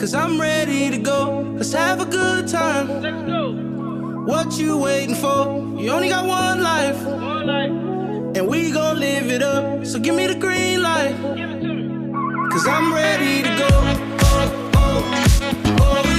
Cause I'm ready to go. Let's have a good time. Let's go. What you waiting for? You only got one life. One life. And we gon' live it up. So give me the green light. Give it to me. Cause I'm ready to go. Oh, oh. Oh,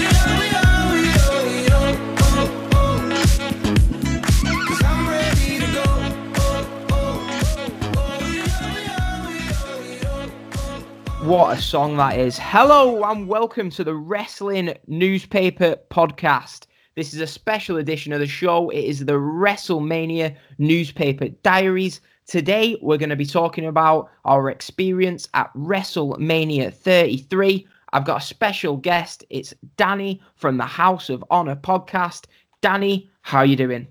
What a song that is. Hello and welcome to the Wrestling Newspaper Podcast. This is a special edition of the show. It is the WrestleMania Newspaper Diaries. Today, we're going to be talking about our experience at WrestleMania 33. I've got a special guest. It's Danny from the House of Honor podcast. Danny, how are you doing?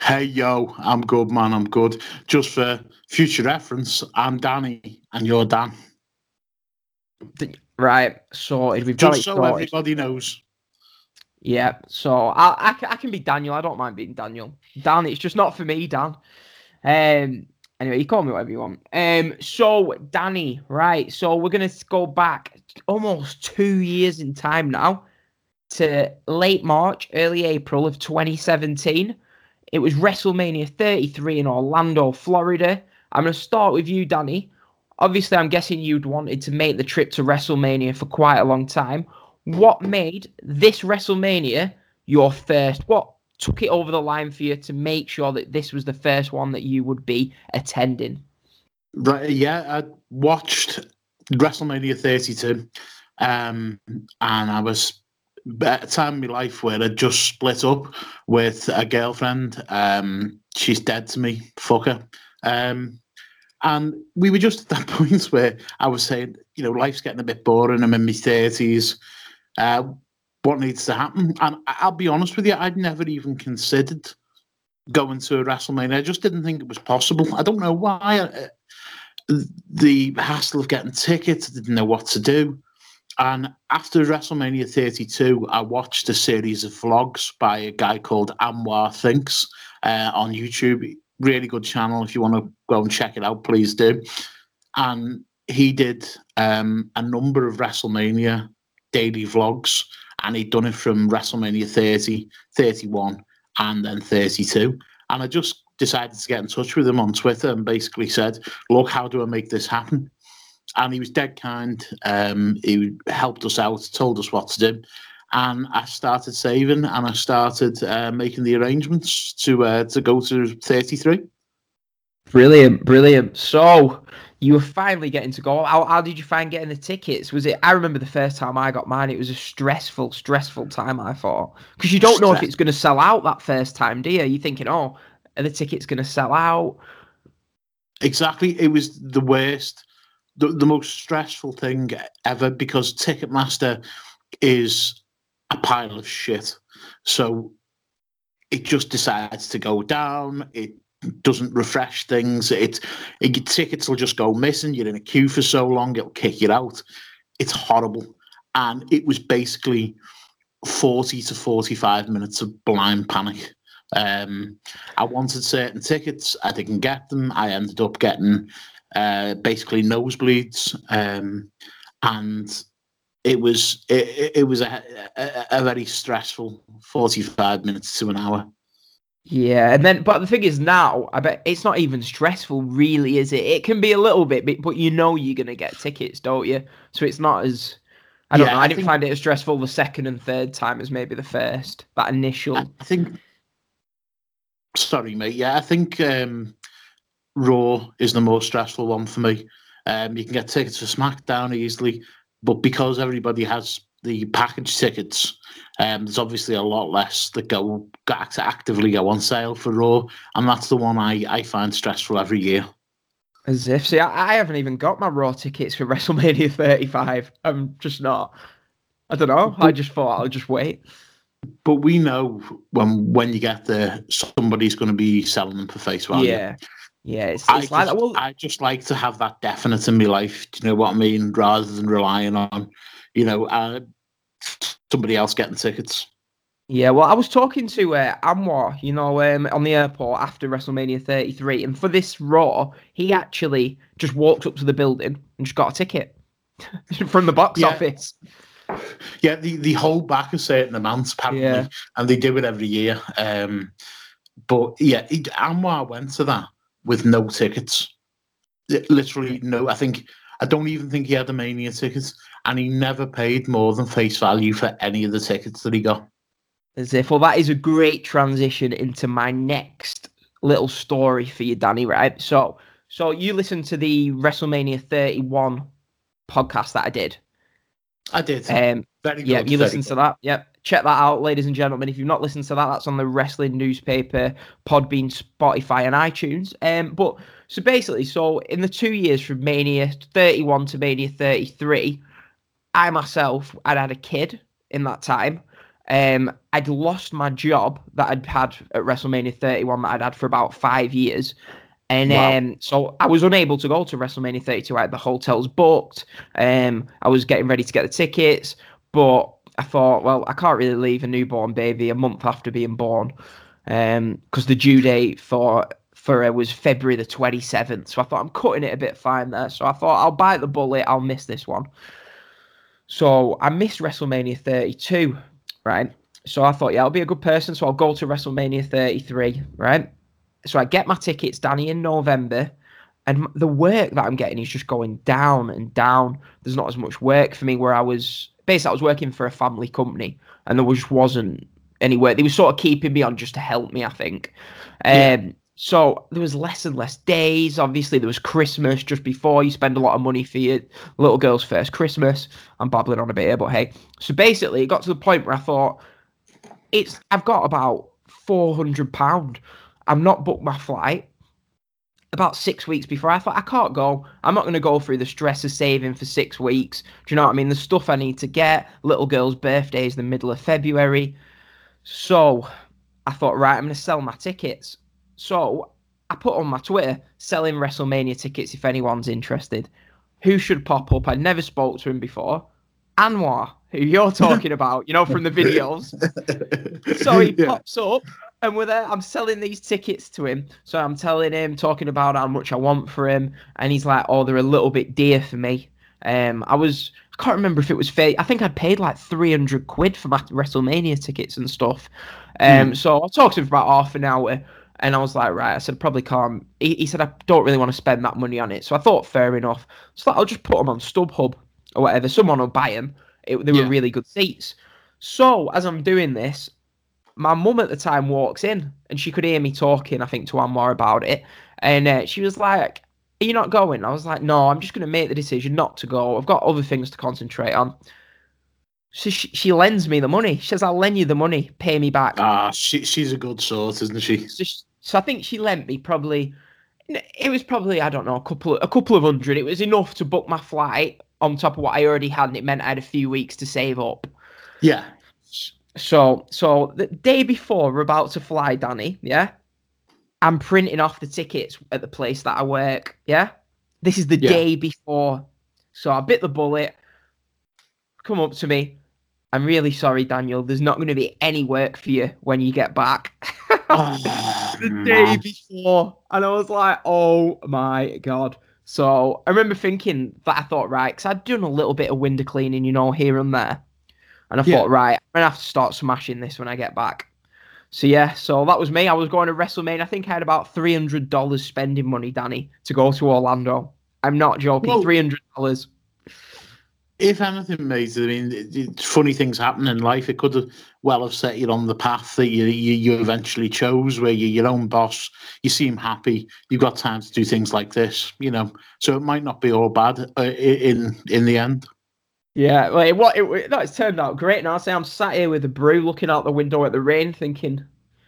Hey yo, I'm good, man. I'm good. Just for future reference, I'm Danny and you're Dan. Right, sorted. We've got it so sorted. everybody knows. Yeah, so I, I, I can be Daniel. I don't mind being Daniel. Dan, it's just not for me, Dan. Um. Anyway, you call me whatever you want. Um. So Danny, right? So we're gonna go back almost two years in time now to late March, early April of 2017. It was WrestleMania 33 in Orlando, Florida. I'm gonna start with you, Danny. Obviously, I'm guessing you'd wanted to make the trip to WrestleMania for quite a long time what made this WrestleMania your first? What took it over the line for you to make sure that this was the first one that you would be attending? Right? Yeah, I watched WrestleMania 32, um, and I was at a time in my life where I just split up with a girlfriend. Um, she's dead to me. Fuck her. Um, and we were just at that point where I was saying, you know, life's getting a bit boring. I'm in my thirties. Uh, what needs to happen? And I'll be honest with you, I'd never even considered going to a WrestleMania. I just didn't think it was possible. I don't know why. Uh, The hassle of getting tickets, I didn't know what to do. And after WrestleMania 32, I watched a series of vlogs by a guy called Anwar Thinks uh, on YouTube. Really good channel. If you want to go and check it out, please do. And he did um, a number of WrestleMania daily vlogs, and he'd done it from WrestleMania 30, 31, and then 32. And I just decided to get in touch with him on Twitter and basically said, Look, how do I make this happen? And he was dead kind. Um, he helped us out, told us what to do. And I started saving and I started uh, making the arrangements to uh, to go to 33. Brilliant, brilliant. So you were finally getting to go. How, how did you find getting the tickets? Was it? I remember the first time I got mine. It was a stressful, stressful time. I thought because you don't know if it's going to sell out that first time, do you? You're thinking, oh, are the tickets going to sell out? Exactly. It was the worst, the, the most stressful thing ever because Ticketmaster is a pile of shit. So it just decides to go down. It doesn't refresh things. It, it tickets will just go missing. You're in a queue for so long, it'll kick you out. It's horrible. And it was basically 40 to 45 minutes of blind panic. Um, I wanted certain tickets. I didn't get them. I ended up getting uh, basically nosebleeds, um, and it was it, it- was a, a, a very stressful forty-five minutes to an hour. Yeah, and then but the thing is now, I bet it's not even stressful, really, is it? It can be a little bit, but- you know you're gonna get tickets, don't you? So it's not as I don't Yeah, know. I, I didn't think- find it as stressful the second and third time as maybe the first. That initial. I I think. Sorry, mate. Yeah, I think um, Raw is the most stressful one for me. Um, you can get tickets for SmackDown easily, but because everybody has the package tickets, um, there's obviously a lot less that go act- actively go on sale for Raw, and that's the one I, I find stressful every year. As if, see, I, I haven't even got my Raw tickets for WrestleMania 35. I'm just not. I don't know. I just thought I'll just wait. But we know when when you get there, somebody's going to be selling them for face value. Yeah, yeah. It's, I like just, that. Well, I just like to have that definite in my life. Do you know what I mean? Rather than relying on, you know, uh, somebody else getting tickets. Yeah, well, I was talking to uh, Anwar, you know, um, on the airport after WrestleMania 33, and for this Raw, he actually just walked up to the building and just got a ticket from the box Yeah. office. Yeah, they, they hold back a certain amount apparently, Yeah. and they do it every year. Um, but yeah, he, Anwar went to that with no tickets. Literally no. I think I don't even think he had a mania tickets, and he never paid more than face value for any of the tickets that he got. As if, well, that is a great transition into my next little story for you, Danny. Right? So, so you listened to the WrestleMania 31 podcast that I did. I did. Um, very good. yeah, you listened to that. Yep. Check that out, ladies and gentlemen. If you've not listened to that, that's on the wrestling newspaper, Podbean, Spotify, and iTunes. Um, but so basically, so in the two years from Mania 31 to Mania 33, I myself had had a kid in that time. Um, I'd lost my job that I'd had at WrestleMania 31 that I'd had for about five years. And Wow. um, so I was unable to go to WrestleMania 32. I had the hotels booked. Um, I was getting ready to get the tickets, but I thought, well, I can't really leave a newborn baby a month after being born, because the due date for for her was February the 27th. So I thought I'm cutting it a bit fine there. So I thought I'll bite the bullet. I'll miss this one. So I missed WrestleMania 32, right? So I thought, yeah, I'll be a good person. So I'll go to WrestleMania 33, right? So I get my tickets, Danny, in November, and the work that I'm getting is just going down and down. There's not as much work for me where I was basically I was working for a family company, and there was just wasn't any work. They were sort of keeping me on just to help me, I think. Um, Yeah. So there was less and less days. Obviously, there was Christmas just before. You spend a lot of money for your little girl's first Christmas. I'm babbling on a bit here, but hey. So basically, it got to the point where I thought, it's I've got about four hundred pound. I'm not booked my flight. About six weeks before, I thought I can't go. I'm not going to go through the stress of saving for six weeks. Do you know what I mean? The stuff I need to get. Little girl's birthday is the middle of February, so I thought, right, I'm going to sell my tickets. So I put on my Twitter selling WrestleMania tickets if anyone's interested. Who should pop up? I never spoke to him before. Anwar, who you're talking about, you know, from the videos. So he Yeah. pops up and we're there. I'm selling these tickets to him. So I'm telling him, talking about how much I want for him. And he's like, oh, they're a little bit dear for me. Um, I was, I can't remember if it was fair. I think I'd paid like 300 quid for my WrestleMania tickets and stuff. Um, so I talked to him for about half an hour. And I was like, right, I said, probably can't. He, he said, I don't really want to spend that money on it. So I thought, fair enough. So I'll just put them on StubHub or whatever. Someone will buy them. It, they were Yeah. really good seats. So as I'm doing this, my mum at the time walks in and she could hear me talking, I think, to Anwar about it. And uh, she was like, Are you not going? I was like, No, I'm just going to make the decision not to go. I've got other things to concentrate on. So she, she lends me the money. She says, I'll lend you the money, pay me back. Ah, she, she's a good sort, isn't she? So, sh- so I think she lent me probably. It was probably I don't know a couple of, a couple of hundred. It was enough to book my flight on top of what I already had, and it meant I had a few weeks to save up. Yeah. So so the day before we're about to fly, Danny, yeah, I'm printing off the tickets at the place that I work. Yeah, this is the Yeah. day before. So I bit the bullet. Come up to me. I'm really sorry, Daniel. There's not going to be any work for you when you get back. Oh, the day before, and I was like, "Oh my god!" So I remember thinking that I thought, right, because I'd done a little bit of window cleaning, you know, here and there, and I Yeah. thought, right, I'm gonna have to start smashing this when I get back. So yeah, so that was me. I was going to WrestleMania. I think I had about three hundred dollars spending money, Danny, to go to Orlando. I'm not joking. Well- Three hundred dollars. If anything, mate, I mean, it, it- funny things happen in life. It could have well have set you on the path that you you, you eventually chose, where you're your own boss. You seem happy. You've got time to do things like this, you know. So it might not be all bad uh, in in the end. Yeah, well, it, what it, no, it's turned out great. And I say I'm sat here with a brew, looking out the window at the rain, thinking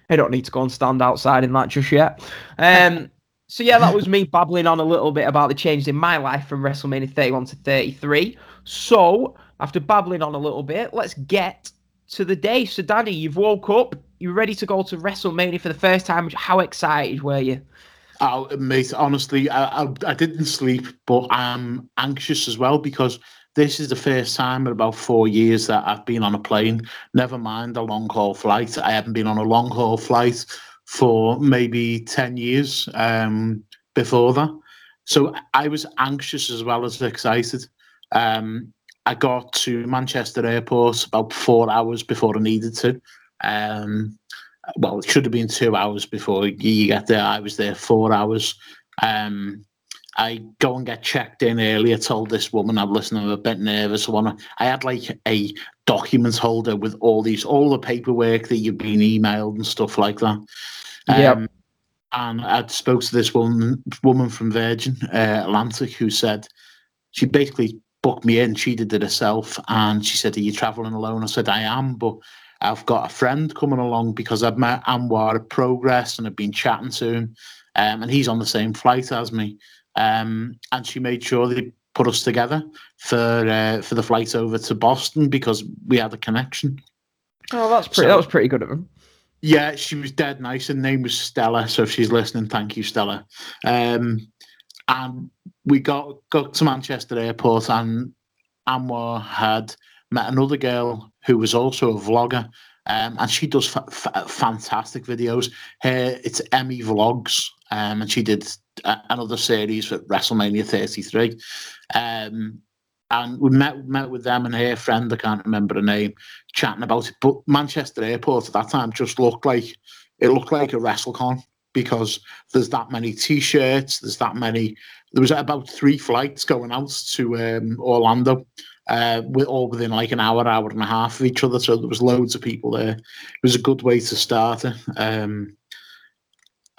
I don't need to go and stand outside in that just yet. Um, so yeah, that was me babbling on a little bit about the changes in my life from WrestleMania 31 to 33. So after babbling on a little bit, let's get to the day. So Danny, you've woke up, you're ready to go to WrestleMania for the first time. How excited were you? Oh, mate, honestly, I, I, I didn't sleep, but I'm anxious as well because this is the first time in about four years that I've been on a plane. Never mind a long haul flight. I haven't been on a long haul flight for maybe 10 years um, before that. So I was anxious as well as excited. Um, I got to Manchester Airport about four hours before I needed to. Um, well, it should have been two hours before you get there. I was there four hours. Um, I go and get checked in earlier. Told this woman I'm listening, I'm a bit nervous. I want. I had like a documents holder with all these, all the paperwork that you've been emailed and stuff like that. Um, and I spoke to this woman, woman from Virgin uh, Atlantic, who said she basically booked me in. She did it herself, and she said, "Are you traveling alone?" I said, "I am, but I've got a friend coming along because I've met Anwar at Progress and I've been chatting to him, um, and he's on the same flight as me." Um, and she made sure they put us together for uh, for the flight over to Boston because we had a connection. Oh, that's pretty. So- that was pretty good of him. Yeah, she was dead nice. Her name was Stella. So if she's listening, thank you, Stella. Um, and we got got to Manchester Airport, and Anwar had met another girl who was also a vlogger, um, and she does fa- fa- fantastic videos. Her it's Emmy Vlogs, um, and she did another series for WrestleMania 33. Um, and we met met with them and her friend, I can't remember her name, chatting about it. But Manchester Airport at that time just looked like it looked like a WrestleCon because there's that many T-shirts, there's that many. There was about three flights going out to um, Orlando, uh, with all within like an hour, hour and a half of each other. So there was loads of people there. It was a good way to start. Um,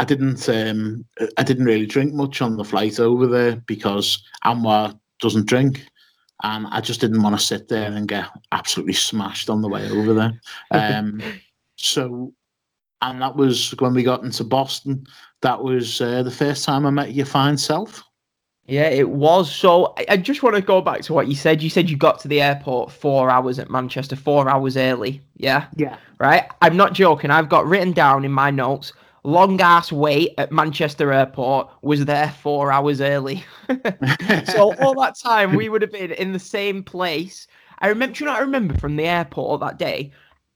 I didn't um, I didn't really drink much on the flight over there because Anwar doesn't drink. And I just didn't want to sit there and get absolutely smashed on the way over there. Um, so, and that was when we got into Boston. That was uh, the first time I met your fine self. Yeah, it was. So I, I just want to go back to what you said. You said you got to the airport four hours at Manchester, four hours early. Yeah. Yeah. Right. I'm not joking. I've got written down in my notes. Long ass wait at Manchester Airport was there four hours early. so all that time we would have been in the same place. I remember. You know? I remember from the airport that day,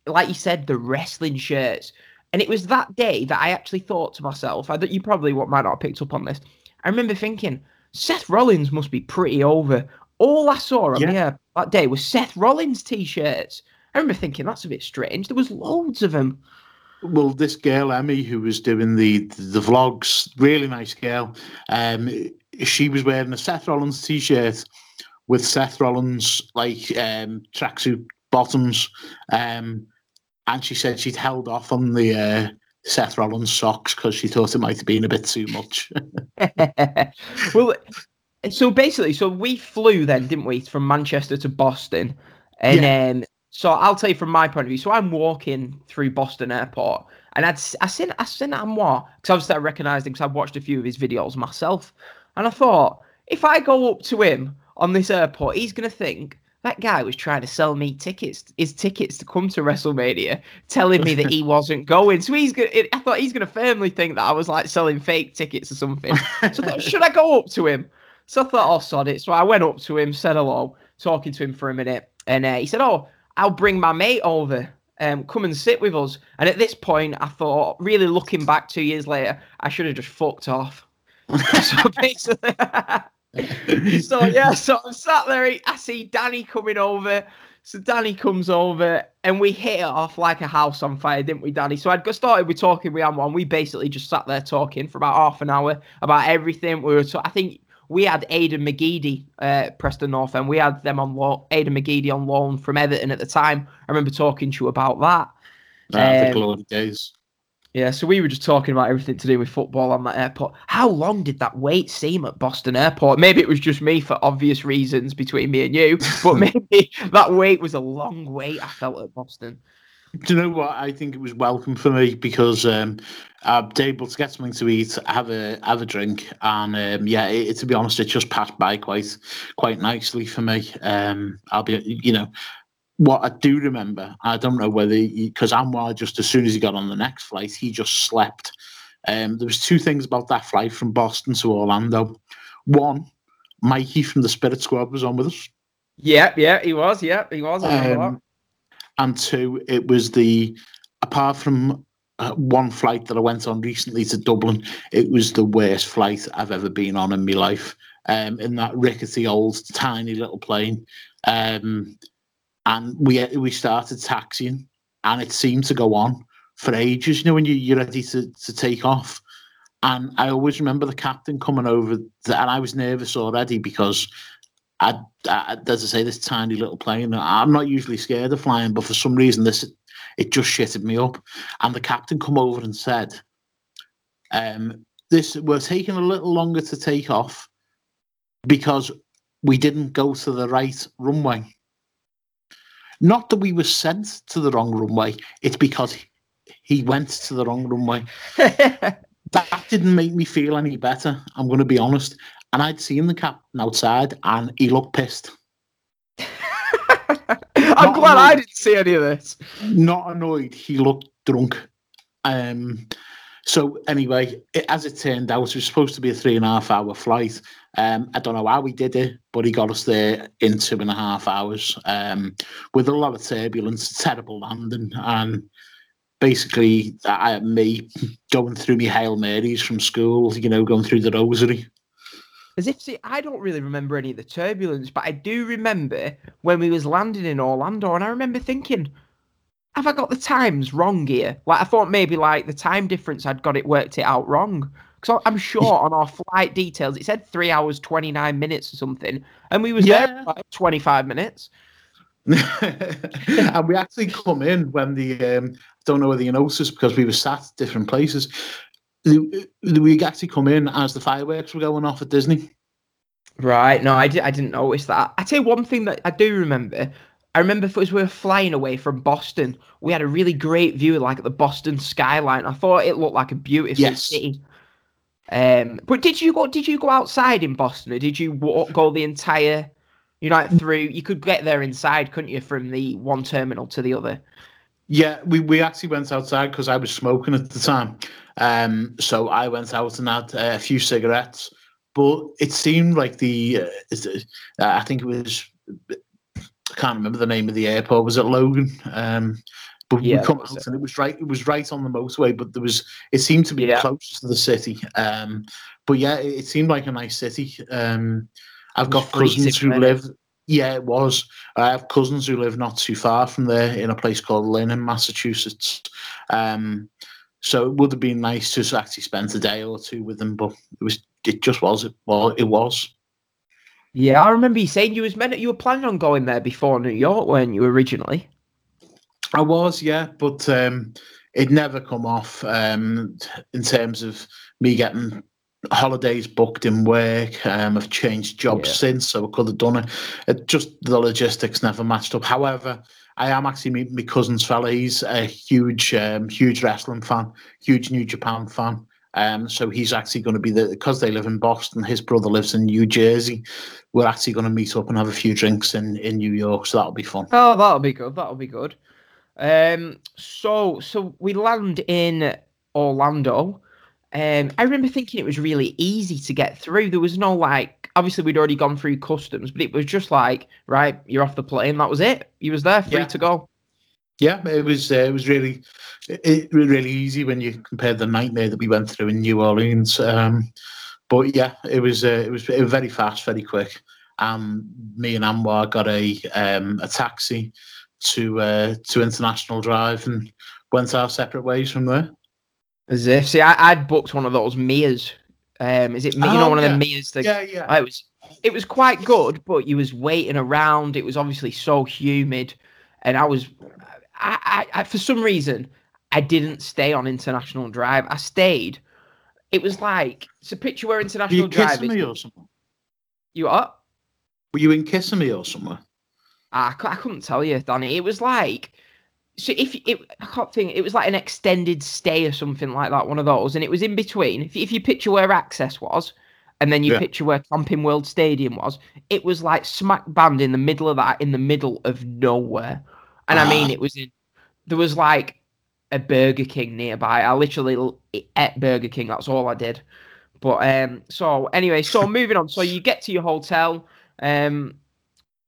like you said, the wrestling shirts, and it was that day that I actually thought to myself. I that you probably what might not have picked up on this. I remember thinking Seth Rollins must be pretty over. All I saw on Yeah. the air that day was Seth Rollins t-shirts. I remember thinking that's a bit strange. There was loads of them. Well, this girl Emmy, who was doing the the vlogs, really nice girl. Um, she was wearing a Seth Rollins t-shirt with Seth Rollins like um tracksuit bottoms, um, and she said she'd held off on the uh, Seth Rollins socks because she thought it might have been a bit too much. well, so basically, so we flew then, didn't we, from Manchester to Boston, and then so I'll tell you from my point of view. So I'm walking through Boston Airport, and I'd I seen I seen Anwar because obviously I recognised him because I've watched a few of his videos myself, and I thought if I go up to him on this airport, he's gonna think. That guy was trying to sell me tickets, his tickets to come to WrestleMania, telling me that he wasn't going. So he's gonna. I thought he's gonna firmly think that I was like selling fake tickets or something. So I thought, should I go up to him? So I thought, oh, sod it. So I went up to him, said hello, talking to him for a minute, and uh, he said, oh, I'll bring my mate over. Um, come and sit with us. And at this point, I thought, really looking back two years later, I should have just fucked off. so basically, so yeah, so I'm sat there. I see Danny coming over. So Danny comes over and we hit it off like a house on fire, didn't we, Danny? So I'd got started with talking with Anwar. We basically just sat there talking for about half an hour about everything. We were, I think we had Aidan McGeady, uh, Preston North End. We had them on loan, Aidan McGeady on loan from Everton at the time. I remember talking to you about that. The Um, glory days. Yeah, so we were just talking about everything to do with football on that airport. How long did that wait seem at Boston Airport? Maybe it was just me for obvious reasons between me and you, but maybe that wait was a long wait I felt at Boston. Do you know what? I think it was welcome for me because um, I'm able to get something to eat, have a have a drink, and um, yeah, it, to be honest, it just passed by quite quite nicely for me. Um, I'll be, you know, what I do remember, I don't know whether because Anwar just as soon as he got on the next flight, he just slept. Um, there was two things about that flight from Boston to Orlando. One, Mikey from the Spirit Squad was on with us. Yeah, yeah, he was. Yeah, he was. Um, and two, it was the apart from uh, one flight that I went on recently to Dublin, it was the worst flight I've ever been on in my life. um, in that rickety old tiny little plane. Um, and we we started taxiing, and it seemed to go on for ages. You know, when you, you're ready to, to take off. And I always remember the captain coming over, and I was nervous already because I, I, as I say, this tiny little plane. I'm not usually scared of flying, but for some reason, this it just shitted me up. And the captain come over and said, um, "This we're taking a little longer to take off because we didn't go to the right runway. Not that we were sent to the wrong runway. It's because he went to the wrong runway. That didn't make me feel any better. I'm going to be honest. And I'd seen the captain outside, and he looked pissed. I'm glad I didn't see any of this. not annoyed. He looked drunk. Um, so anyway, it, as it turned out, it was supposed to be a three and a half hour flight. Um, I don't know how he did it, but he got us there in two and a half hours um, with a lot of turbulence, terrible landing, and basically I, me going through me hail marys from school. You know, going through the rosary. As if, see, I don't really remember any of the turbulence, but I do remember when we was landing in Orlando, and I remember thinking, have I got the times wrong here? Like, I thought maybe like the time difference, I'd got it worked it out wrong. Because I'm sure on our flight details, it said three hours, 29 minutes or something, and we was there for like 25 minutes. and we actually come in when the um, don't know whether you noticed because we were sat different places. The- We actually come in as the fireworks were going off at Disney. Right. No, I, di- I didn't notice that. I tell you one thing that I do remember. I remember as we were flying away from Boston, we had a really great view, like at the Boston skyline. I thought it looked like a beautiful Yes. city. Um, but did you go? Did you go outside in Boston, or did you walk, go the entire? You know, like through. You could get there inside, couldn't you, from the one terminal to the other? Yeah, we, we actually went outside because I was smoking at the time. Um, so I went out and had a few cigarettes. But it seemed like the, uh, uh, I think it was, I can't remember the name of the airport. Was it Logan? Um, but Yeah, we come out it. and it was right. It was right on the motorway, but there was. It seemed to be Yeah. close to the city. Um, but yeah, it, it seemed like a nice city. Um, I've got cousins who it? Yeah, it was. I have cousins who live not too far from there in a place called Lynn in Massachusetts. Um, so it would have been nice to actually spend a day or two with them, but it was it just was it well it was. Yeah, I remember you saying you was meant you were planning on going there before New York, weren't you originally? I was, yeah, but um, it never come off um, in terms of me getting holidays booked in work. Um, I've changed jobs Yeah. since, so I could have done it. It just the logistics never matched up. However, I am actually meeting my cousin's fella. He's a huge, um, huge wrestling fan, huge New Japan fan. Um, so he's actually going to be the because they live in Boston. His brother lives in New Jersey. We're actually going to meet up and have a few drinks in in New York. So that'll be fun. Oh, that'll be good. That'll be good. Um, so so we land in Orlando. Um, I remember thinking it was really easy to get through. There was no like, obviously we'd already gone through customs, but it was just like, right, you're off the plane. That was it. You was there, free Yeah. to go. Yeah, it was uh, it was really it, was really easy when you compare the nightmare that we went through in New Orleans. Um, but yeah, it was uh, it was it was very fast, very quick. Um, me and Anwar got a um, a taxi to uh, to International Drive and went our separate ways from there. As if, see, I, I'd booked one of those Mears. Um, is it me? You know, Oh, one of the Mears. That, Yeah, yeah. I was it was quite good, but you was waiting around. It was obviously so humid, and I was, I, I, I for some reason, I didn't stay on International Drive. I stayed. It was like it's a picture where Were International you Drive. or something? you what? Were you in Kissimmee or somewhere? I, I couldn't tell you, Danny. It was like. So if it, I can't think, it was like an extended stay or something like that, one of those, and it was in between. If, if you picture where Axxess was, and then you Yeah. picture where Camping World Stadium was, it was like smack band in the middle of that, in the middle of nowhere. And I mean, Ah. it was in, there was like a Burger King nearby. I literally ate Burger King. That's all I did. But um, so anyway, so moving on. So you get to your hotel. Um,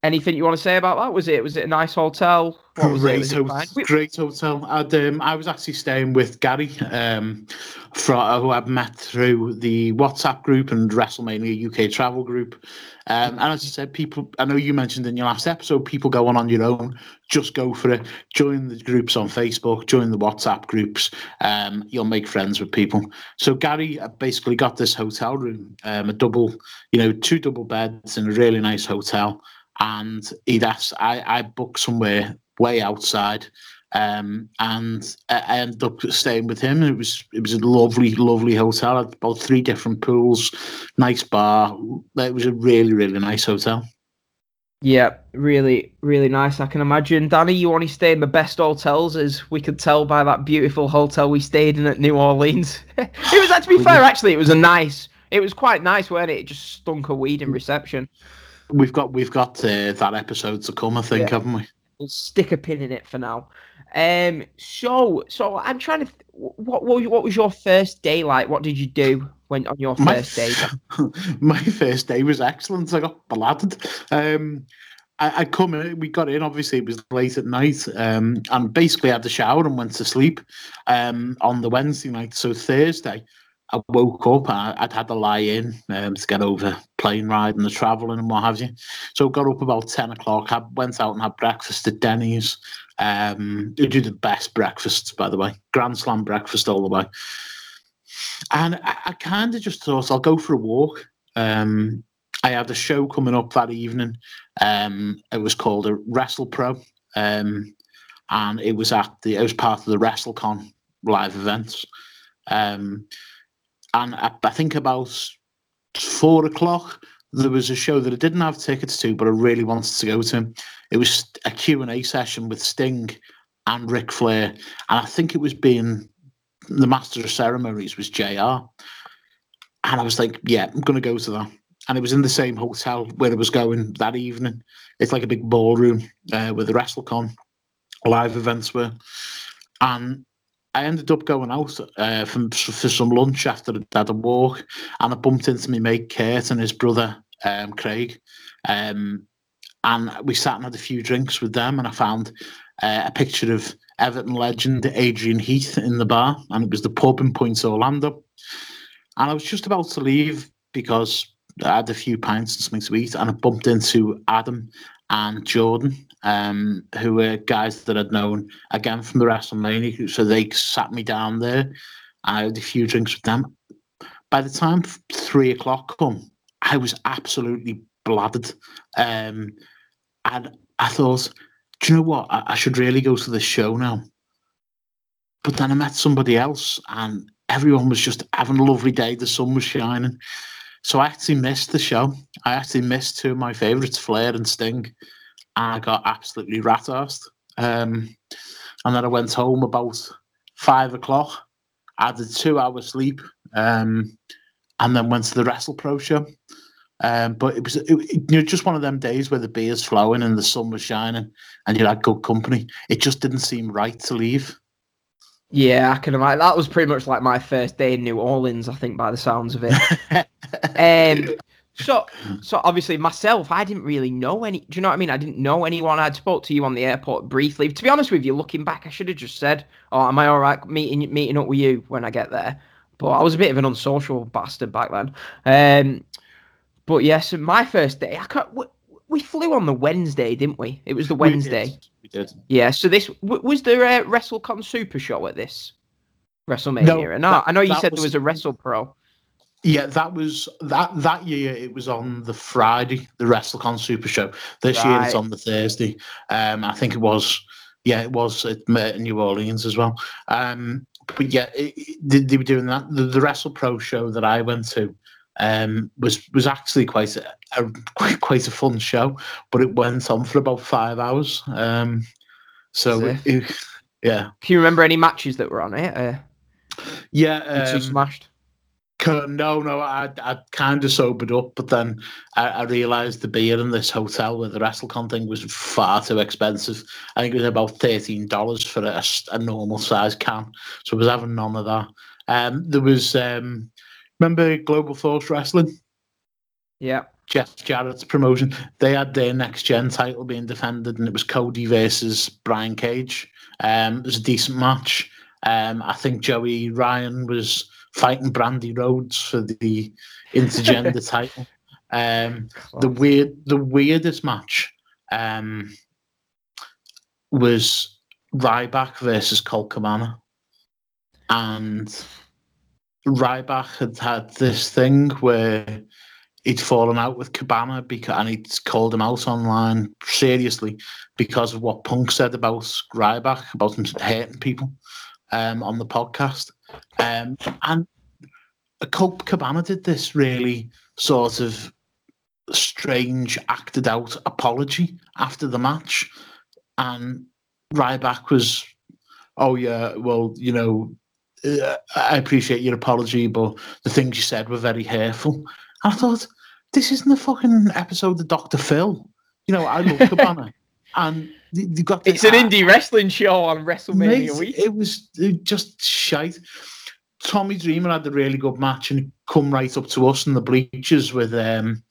Anything you want to say about that? Was it was it a nice hotel? What was it? Great, Was it ho- fine? We- great hotel. I'd, um, I was actually staying with Gary, um, from, who I've met through the WhatsApp group and WrestleMania UK travel group. Um, and as I said, people, I know you mentioned in your last episode, people go on on your own, just go for it. Join the groups on Facebook, join the WhatsApp groups. Um, you'll make friends with people. So Gary uh, basically got this hotel room, um, a double, you know, two double beds in a really nice hotel. And he'd asked, I, I booked somewhere way outside. Um, and I ended up staying with him. It was it was a lovely, lovely hotel. Had about three different pools, nice bar. It was a really, really nice hotel. Yeah, really, really nice. I can imagine. Danny, you only stay in the best hotels, as we could tell by that beautiful hotel we stayed in at New Orleans. it was, to be fair, actually, it was a nice. It was quite nice, weren't it? It just stunk of weed in reception. We've got we've got uh, that episode to come, I think, Yeah. haven't we? We'll stick a pin in it for now. Um, so, so I'm trying to. Th- what, what what was your first day like? What did you do when on your My first day? my first day was excellent. I got bladdered. Um, I, I come in, we got in, obviously, it was late at night, um, and basically had the shower and went to sleep um, on the Wednesday night. So Thursday, I woke up, I, I'd had to lie in um, to get over plane ride and the travelling and what have you. So got up about 10 o'clock, I went out and had breakfast at Denny's. Um, they do the best breakfasts, by the way, Grand Slam breakfast all the way. And I, I kind of just thought I'll go for a walk. Um, I had a show coming up that evening. Um, it was called a Wrestle Pro, um, and it was at the it was part of the WrestleCon live events. Um, and I, I think about four o'clock there was a show that I didn't have tickets to, but I really wanted to go to. It was a Q and A session with Sting and Ric Flair, and I think it was being the master of ceremonies was JR. And I was like, yeah, I'm going to go to that. And it was in the same hotel where it was going that evening. It's like a big ballroom uh, where the WrestleCon live events were. And I ended up going out uh, from, for some lunch after I'd had a walk. And I bumped into my mate Kurt and his brother um, Craig. Um, and we sat and had a few drinks with them. And I found uh, a picture of Everton legend Adrian Heath in the bar, and it was the pub in Pointe Orlando. And I was just about to leave because I had a few pints and something to eat, and I bumped into Adam and Jordan, um, who were guys that I'd known again from the WrestleMania. So they sat me down there, I had a few drinks with them. By the time three o'clock come, I was absolutely bladdered. Um, and I thought, do you know what? I, I should really go to this show now. But then I met somebody else, and everyone was just having a lovely day. The sun was shining. So I actually missed the show. I actually missed two of my favourites, Flair and Sting. I got absolutely rat-arsed. Um, and then I went home about five o'clock. I had a two-hour sleep, um, and then went to the Wrestle Pro show. Um, but it was it, it- you know just one of them days where the beer's flowing and the sun was shining, and you had good company. It just didn't seem right to leave. Yeah, I can imagine. That was pretty much like my first day in New Orleans, I think, by the sounds of it. Um, so, so obviously myself, I didn't really know any. Do you know what I mean? I didn't know anyone. I'd spoke to you on the airport briefly. To be honest with you, looking back, I should have just said, "Oh, am I all right meeting meeting up with you when I get there?" But I was a bit of an unsocial bastard back then. Um, but yes, my first day, I can't. We, we flew on the Wednesday, didn't we? It was the We did. Wednesday. We did. Yeah. So this was there a WrestleCon Super Show at this WrestleMania? No, or that- I know you said was- there was a Wrestle Pro. Yeah, that was that that year. It was on the Friday, the WrestleCon Super Show. This year it's on the Thursday. Um, I think it was. Yeah, it was at New Orleans as well. Um, but yeah, it, it- they, they were doing that. The, the Wrestle Pro show that I went to um, was was actually quite a, a quite, quite a fun show, but it went on for about five hours. Um, so it- yeah, Can you remember any matches that were on it? Uh, yeah. Um, smashed. No, no, I I kind of sobered up, but then I, I realised the beer in this hotel where the WrestleCon thing was far too expensive. I think it was about thirteen dollars for a normal size can, so I was having none of that. Um, there was um, remember Global Force Wrestling? Yeah. Jeff Jarrett's promotion. They had their next gen title being defended, and it was Cody versus Brian Cage. Um, it was a decent match. Um, I think Joey Ryan was fighting Brandi Rhodes for the intergender title. Um, the weird, the weirdest match um, was Ryback versus Colt Cabana, and Ryback had had this thing where he'd fallen out with Cabana because and he'd called him out online seriously because of what Punk said about Ryback about him hating people um, on the podcast, um, and Colt Cabana did this really sort of strange acted out apology after the match. And Ryback was oh yeah well you know uh, I appreciate your apology but the things you said were very hurtful. I thought this isn't a fucking episode of Dr. Phil. You know I love Cabana. And they, got It's an indie wrestling show on WrestleMania Mate, week. It was it just shite. Tommy Dreamer had a really good match and come right up to us in the bleachers with um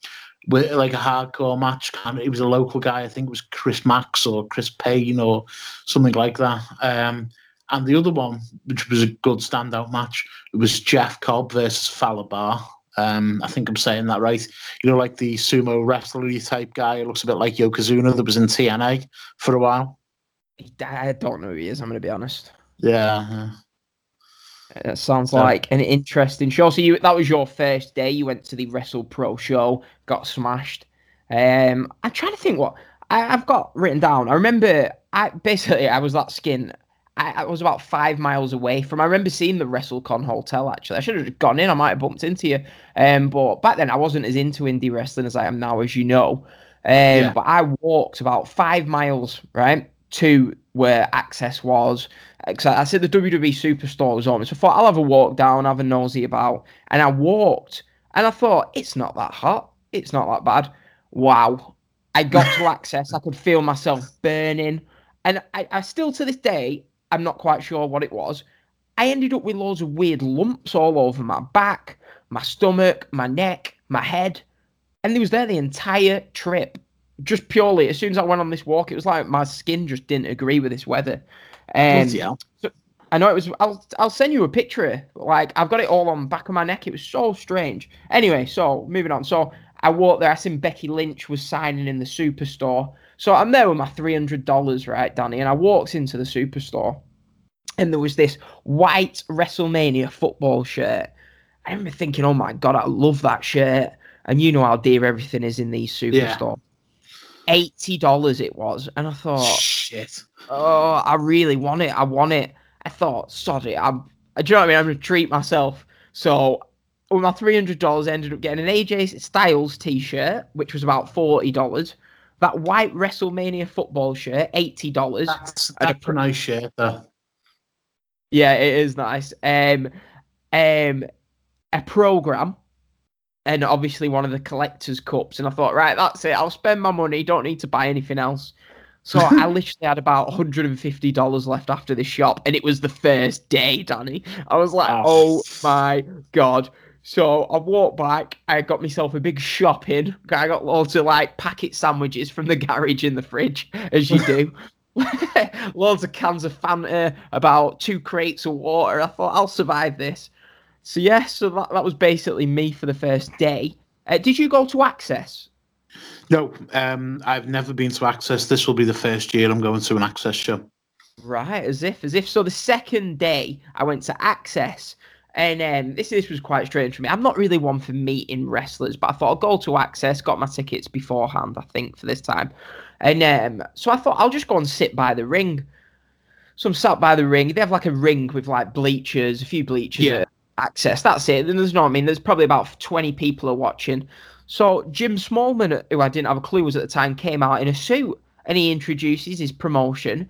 with like a hardcore match. And it was a local guy, I think it was Chris Max or Chris Payne or something like that. Um and the other one, which was a good standout match, it was Jeff Cobb versus Fallah Bahh. Um, I think I'm saying that right. You know, like the sumo wrestler type guy. It looks a bit like Yokozuna that was in TNA for a while. I don't know who he is. I'm going to be honest. Yeah. yeah. It sounds So- like an interesting show. So you that was your first day. You went to the Wrestle Pro show, got smashed. Um, I'm trying to think what I, I've got written down. I remember I basically I was that skin. I, I was about five miles away from. I remember seeing the WrestleCon hotel. Actually, I should have gone in. I might have bumped into you. Um, but back then I wasn't as into indie wrestling as I am now, as you know. Um, but I walked about five miles right to where Axxess was. Because I, I said the WWE Superstore was on, so I thought I'll have a walk down, have a nosy about, and I walked, and I thought it's not that hot, it's not that bad. Wow, I got to Axxess, I could feel myself burning, and I, I still to this day I'm not quite sure what it was. I ended up with loads of weird lumps all over my back, my stomach, my neck, my head, and it was there the entire trip. Just purely, as soon as I went on this walk, it was like my skin just didn't agree with this weather. Um, Bloody hell. I know it was. I'll I'll send you a picture. Like I've got it all on the back of my neck. It was so strange. Anyway, so moving on. So I walked there. I seen Becky Lynch was signing in the superstore. So I'm there with my three hundred dollars, right, Danny? And I walked into the superstore, and there was this white WrestleMania football shirt. I remember thinking, oh my god, I love that shirt. And you know how dear everything is in these superstores. Yeah. superstores. Eighty dollars it was, and I thought, Shit. oh, I really want it. I want it. I thought, sod it. I'm, do you know what I mean? I'm going to treat myself. So, with my $300, ended up getting an AJ Styles t shirt, which was about $40. That white WrestleMania football shirt, $80. That's, And a that's a nice shirt, though. Yeah, it is nice. Um, um, a program, and obviously one of the collector's cups. And I thought, right, that's it. I'll spend my money. Don't need to buy anything else. So I literally had about $150 left after this shop, and it was the first day, Danny. I was like, Oh. oh my god. So I walked back. I got myself a big shopping. I got loads of like packet sandwiches from the garage in the fridge, as you do. loads of cans of Fanta, about two crates of water. I thought I'll survive this. So yeah, so that, that was basically me for the first day. Uh, did you go to Axxess? No, um, I've never been to Axxess. This will be the first year I'm going to an Axxess show. Right, as if, as if. So the second day, I went to Axxess, and um, this this was quite strange for me. I'm not really one for meeting wrestlers, but I thought I'll go to Axxess. Got my tickets beforehand, I think, for this time, and um, so I thought I'll just go and sit by the ring. So I'm sat by the ring. They have like a ring with like bleachers, a few bleachers. Yeah. Axxess. That's it. Then there's no. I mean, there's probably about 20 people are watching. So Jim Smallman, who I didn't have a clue was at the time, came out in a suit and he introduces his promotion,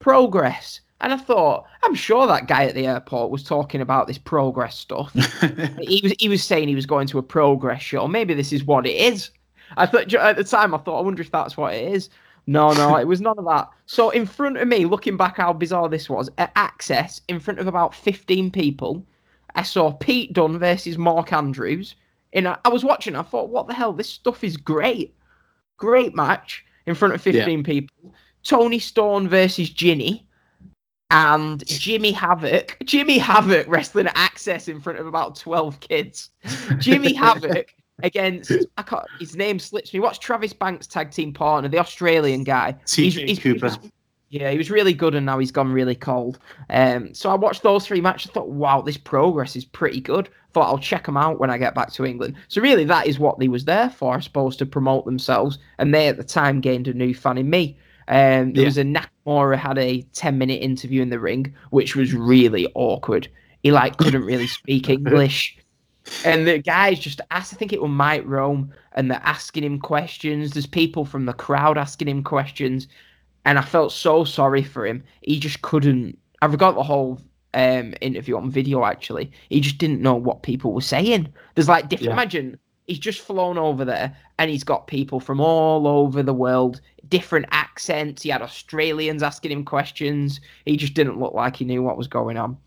Progress. And I thought, I'm sure that guy at the airport was talking about this progress stuff. he was he was saying he was going to a progress show. Maybe this is what it is. I thought at the time I thought I wonder if that's what it is. No, no, it was none of that. So in front of me, looking back how bizarre this was, at Axxess, in front of about 15 people, I saw Pete Dunne versus Mark Andrews And I, I was watching. I thought, what the hell? This stuff is great. Great match in front of Yeah. 15 people. Toni Storm versus Jinny. And Jimmy Havoc, Jimmy Havoc wrestling at Axxess in front of about 12 kids. Jimmy Havoc against I can't, his name slips me. What's Travis Banks' tag team partner, the Australian guy? TK Cooper. yeah, he was really good, and now he's gone really cold. Um, so I watched those three matches. I thought, wow, this progress is pretty good. Thought I'll check them out when I get back to England. So really, that is what they was there for, I suppose, to promote themselves. And they at the time gained a new fan in me. Um, there Yeah. was a Nakamura had a ten minute interview in the ring, which was really awkward. He like couldn't really speak English. And the guys just asked, I think it was Mike Rome, and they're asking him questions. There's people from the crowd asking him questions. And I felt so sorry for him. He just couldn't. I forgot the whole um, interview on video, actually. He just didn't know what people were saying. There's like different. Yeah. Imagine he's just flown over there and he's got people from all over the world, different accents. He had Australians asking him questions. He just didn't look like he knew what was going on.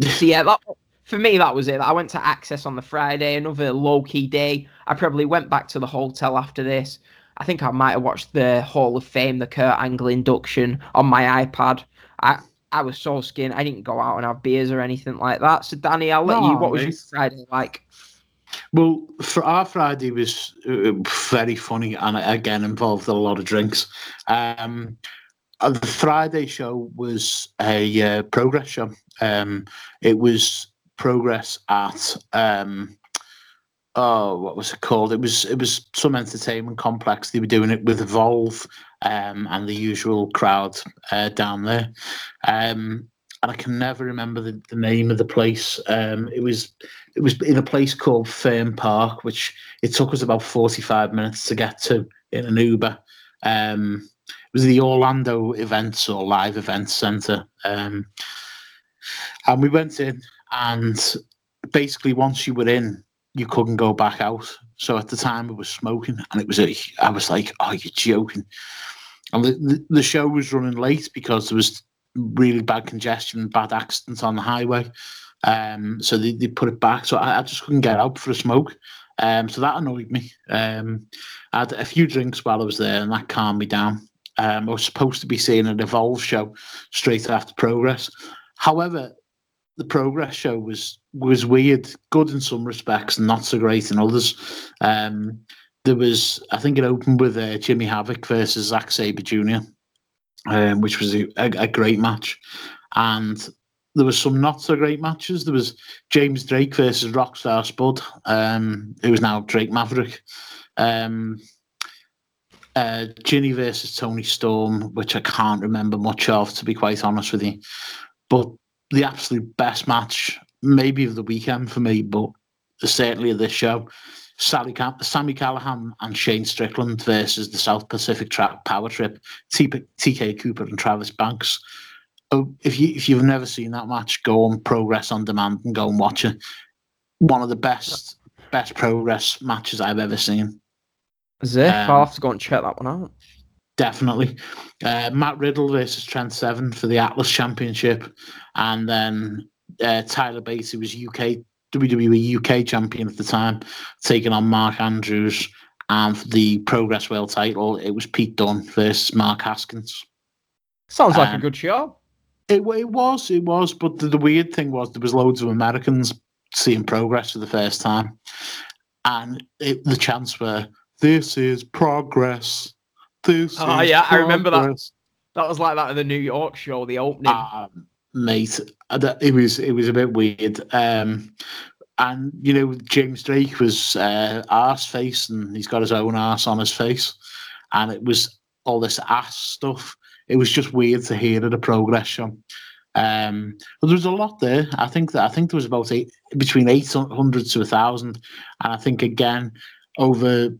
So yeah, that for me that was it. I went to Axxess on the Friday, another low key day. I probably went back to the hotel after this. I think I might have watched the Hall of Fame, the Kurt Angle induction on my iPad. I I was so skinned. I didn't go out and have beers or anything like that. So Danny, I'll let you. No, What was your. Friday like? Well, for our Friday was uh, very funny and again involved a lot of drinks. Um, uh, the Friday show was a uh, progress show. Um, it was progress at um, oh, what was it called? It was it was some entertainment complex. They were doing it with Evolve um, and the usual crowd uh, down there. Um, and I can never remember the, the name of the place. Um, it was it was in a place called Fern Park, which it took us about 45 minutes to get to in an Uber. Um, it was the Orlando Events or Live Events Center. Um, and we went in, and basically, once you were in, you couldn't go back out. So at the time, it was smoking, and it was a, I was like, "Oh, you're joking!" And the, the show was running late because there was really bad congestion, bad accidents on the highway. Um, so they, they put it back. So I, I just couldn't get out for a smoke. Um, so that annoyed me. Um, I had a few drinks while I was there, and that calmed me down. Um, I was supposed to be seeing an Evolve show straight after Progress. However, the Progress show was was weird, good in some respects, not so great in others. Um, there was, I think, it opened with uh, Jimmy Havoc versus Zack Sabre Jr., um, which was a, a, great match, and there was some not so great matches. There was James Drake versus Rockstar Spud, um, who is now Drake Maverick. Um, uh, Jinny versus Toni Storm, which I can't remember much of, to be quite honest with you. But the absolute best match, maybe of the weekend for me, but certainly of this show, Sally Cam- Sami Callihan and Shane Strickland versus the South Pacific Track Power Trip, T- TK Cooper and Travis Banks. Oh, if you if you've never seen that match, go on Progress on Demand and go and watch it. One of the best best progress matches I've ever seen. As if Um, I'll have to go and check that one out. Definitely. Uh, Matt Riddle versus Trent Seven for the Atlas Championship. And then uh, Tyler Bates, who was UK WWE UK champion at the time, taking on Mark Andrews. And for the Progress World title, it was Pete Dunne versus Mark Haskins. Sounds like a um, good show. It, it was, it was. But the, the weird thing was there was loads of Americans seeing Progress for the first time. And it, the chants were, this is progress. This Oh, yeah, I remember that. That was like that at the New York show, the opening. Um, mate, it was it was a bit weird. Um, and you know, James Drake was uh, arse face, and he's got his own arse on his face, and it was all this ass stuff. It was just weird to hear a progression. Um, but there was a lot there. I think that I think there was about eight, between eight hundred to a thousand, and I think again over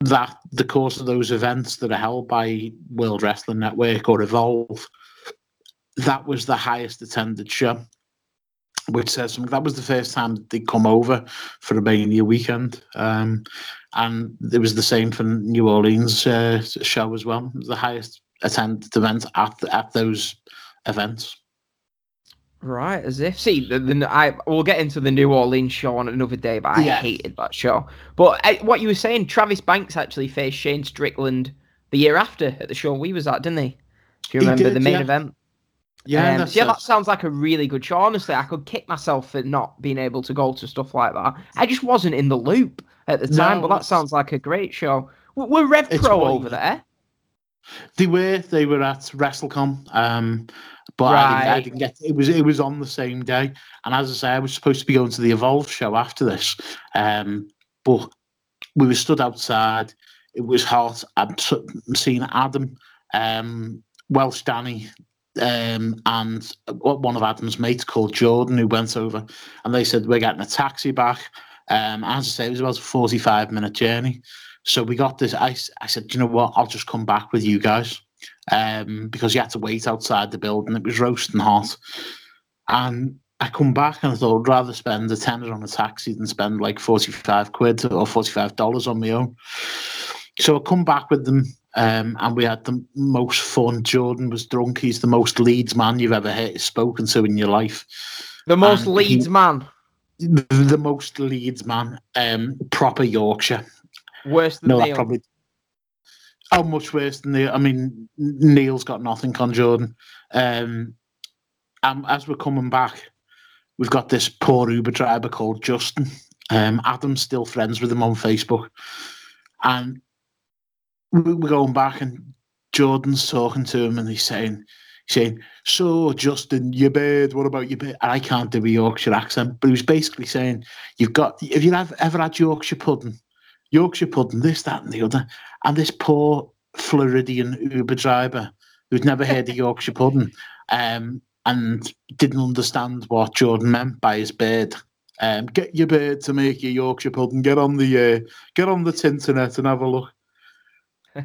that the course of those events that are held by World Wrestling Network or Evolve, that was the highest attended show, which says something. That was the first time they'd come over for a Mania weekend. Um, and it was the same for New Orleans uh, show as well. The highest attended event at, at those events. Right, as if. See, the, the, I we'll get into the New Orleans show on another day, but I Yeah. hated that show. But uh, what you were saying, Travis Banks actually faced Shane Strickland the year after at the show we was at, didn't he? Do you remember did, the main yeah. event? Yeah, Um, so yeah, that sounds like a really good show. Honestly, I could kick myself for not being able to go to stuff like that. I just wasn't in the loop at the time, No, but that sounds like a great show. Were Rev Pro over there? They were they were at WrestleCon, um, but I, didn't, I didn't get. It was it was on the same day, and as I say, I was supposed to be going to the Evolve show after this, um, but we were stood outside. It was hot. I'd seen Adam, um, Welsh Danny, um, and one of Adam's mates called Jordan who went over, and they said we're getting a taxi back. Um, as I say, it was about a forty-five minute journey. So we got this. I said, "Do you know what? I'll just come back with you guys, um, because you had to wait outside the building. It was roasting hot, and I come back and I thought I'd rather spend a tenner on a taxi than spend like forty-five quid or forty-five dollars on my own. So I come back with them, um, and we had the most fun. Jordan was drunk. He's the most Leeds man you've ever heard, spoken to in your life. The most he- Leeds man. The, the most Leeds man, um, proper Yorkshire. Worse than No, Neil. probably. How much worse than Neil? I mean, Neil's got nothing on Jordan. Um, and as we're coming back, we've got this poor Uber driver called Justin. Um, Adam's still friends with him on Facebook, and we're going back, and Jordan's talking to him, and he's saying, he's saying, "So, Justin, your bird. What about your bird?" And I can't do a Yorkshire accent, but he was basically saying, "You've got. Have you ever, ever had Yorkshire pudding?" Yorkshire pudding, this, that, and the other. And this poor Floridian Uber driver who'd never heard of Yorkshire pudding um, and didn't understand what Jordan meant by his bird. Um, get your bird to make your Yorkshire pudding. Get on the uh, get on the internet and have a look.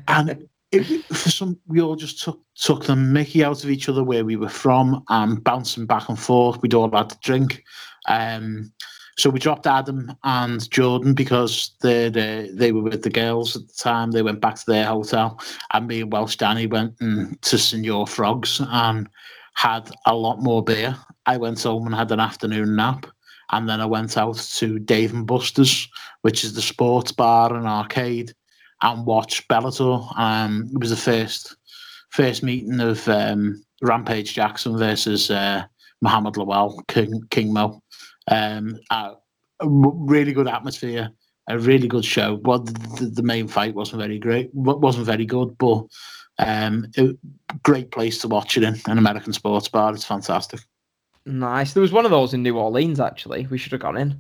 And it, for some, we all just took took the Mickey out of each other where we were from and bouncing back and forth. We'd all had to drink. Um, so we dropped Adam and Jordan because they they they were with the girls at the time. They went back to their hotel, and me and Welsh Danny went mm, to Senor Frogs and had a lot more beer. I went home and had an afternoon nap, and then I went out to Dave and Buster's, which is the sports bar and arcade, and watched Bellator. Um, it was the first first meeting of um, Rampage Jackson versus uh, Muhammad Lawal, King King Mo. Um, a, a really good atmosphere, a really good show. Well, the, the main fight wasn't very great, wasn't very good, but um, great place to watch it in an American sports bar. It's fantastic. Nice. There was one of those in New Orleans actually. We should have gone in.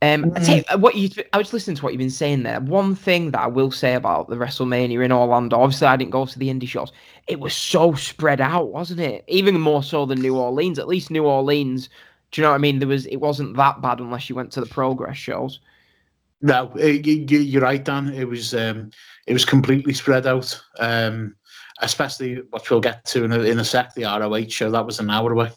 Um, I tell you, what you, I was listening to what you've been saying there. One thing that I will say about the WrestleMania in Orlando, obviously I didn't go to the indie shows. It was so spread out, wasn't it? Even more so than New Orleans. At least New Orleans, do you know what I mean? There was, it wasn't that bad unless you went to the Progress shows. No, eh, y- y- you're right, Dan. It was um, it was completely spread out. Um, especially which we'll get to in a, in a sec. The ROH show that was an hour away.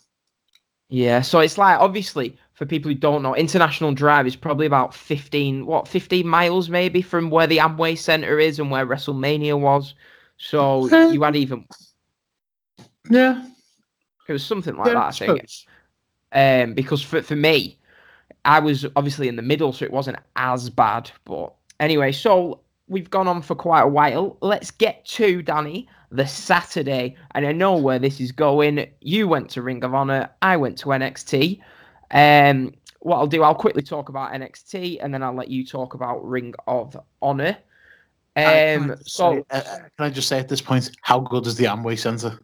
Yeah, so it's like obviously for people who don't know, International Drive is probably about fifteen, what, fifteen miles maybe from where the Amway Center is and where WrestleMania was. So you had even Yeah, it was something like yeah, that, I think. Um, because for for me, I was obviously in the middle, so it wasn't as bad. But anyway, so we've gone on for quite a while. Let's get to Danny the Saturday, and I know where this is going. You went to Ring of Honor, I went to NXT. Um, what I'll do, I'll quickly talk about NXT, and then I'll let you talk about Ring of Honor. Uh, can Um, so say- uh, uh, can I just say at this point, how good is the Amway Center?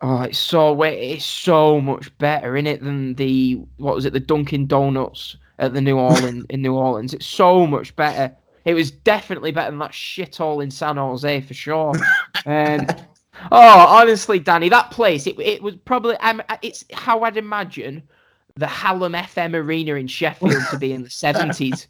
Oh, it's so it's so much better in it than the what was it the Dunkin' Donuts at the New Orleans in New Orleans. It's so much better. It was definitely better than that shithole in San Jose for sure. Um, oh, honestly, Danny, that place it it was probably um, it's how I'd imagine the Hallam FM Arena in Sheffield to be in the seventies.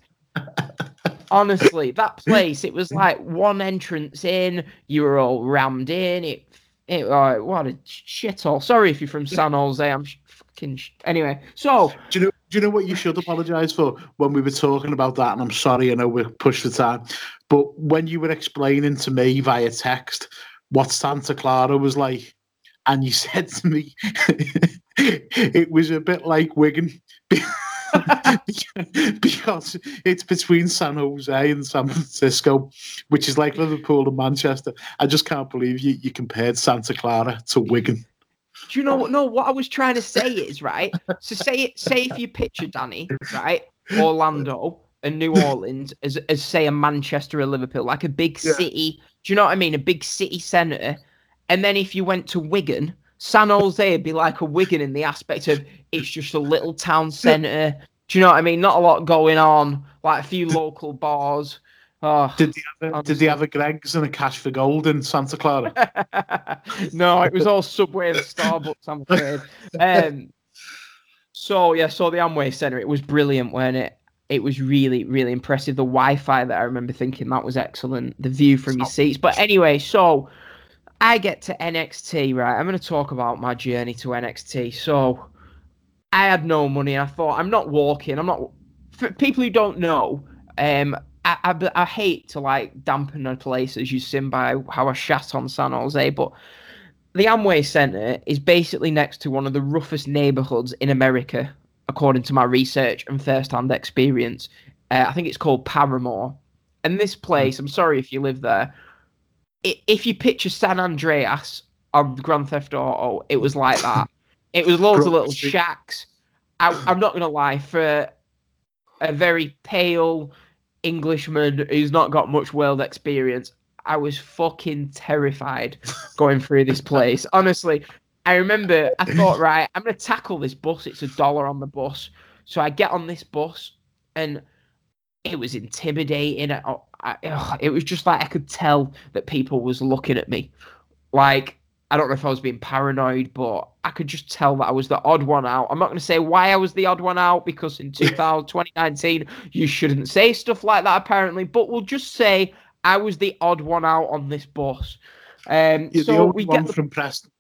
Honestly, that place it was like one entrance in, you were all rammed in. It it, uh, what a shithole. Sorry if you're from San Jose. I'm sh- fucking. Sh- anyway, so Do you know? Do you know what you should apologise for when we were talking about that? And I'm sorry, I know we're pushed for time, but when you were explaining to me via text what Santa Clara was like, and you said to me, it was a bit like Wigan because it's between San Jose and San Francisco, which is like Liverpool and Manchester. I just can't believe you, you compared Santa Clara to Wigan. Do you know what? No, what I was trying to say is right. So say it. Say if you picture Danny, right, Orlando and New Orleans as as say a Manchester or Liverpool, like a big Yeah. city. Do you know what I mean? A big city centre. And then if you went to Wigan, San Jose would be like a Wigan in the aspect of it's just a little town centre. Do you know what I mean? Not a lot going on, like a few local bars. Oh, Did they have a, did they have a Greggs and a Cash for Gold in Santa Clara? no, it was all Subway and Starbucks, I'm afraid. Um, so yeah, so the Amway Centre, it was brilliant, weren't it? It was really, really impressive. The Wi-Fi that I remember thinking that was excellent. The view from your seats. But anyway, so I get to NXT, right? I'm going to talk about my journey to NXT. So I had no money. And I thought I'm not walking. I'm not. For people who don't know, um, I, I, I hate to like dampen a place as you seen by how I shat on San Jose, but the Amway Center is basically next to one of the roughest neighborhoods in America, according to my research and first-hand experience. Uh, I think it's called Parramore, and this place. I'm sorry if you live there. If you picture San Andreas on Grand Theft Auto, it was like that. It was loads of little Street. shacks. I, I'm not gonna lie, for a very pale Englishman who's not got much world experience, I was fucking terrified going through this place. Honestly, I remember I thought, right, I'm gonna tackle this bus. It's a dollar on the bus, so I get on this bus, and it was intimidating. I, I, ugh, it was just like I could tell that people was looking at me, like I don't know if I was being paranoid, but I could just tell that I was the odd one out. I'm not going to say why I was the odd one out because in 2019, you shouldn't say stuff like that apparently, but we'll just say I was the odd one out on this bus. Um, You're the so only we one get the from Preston.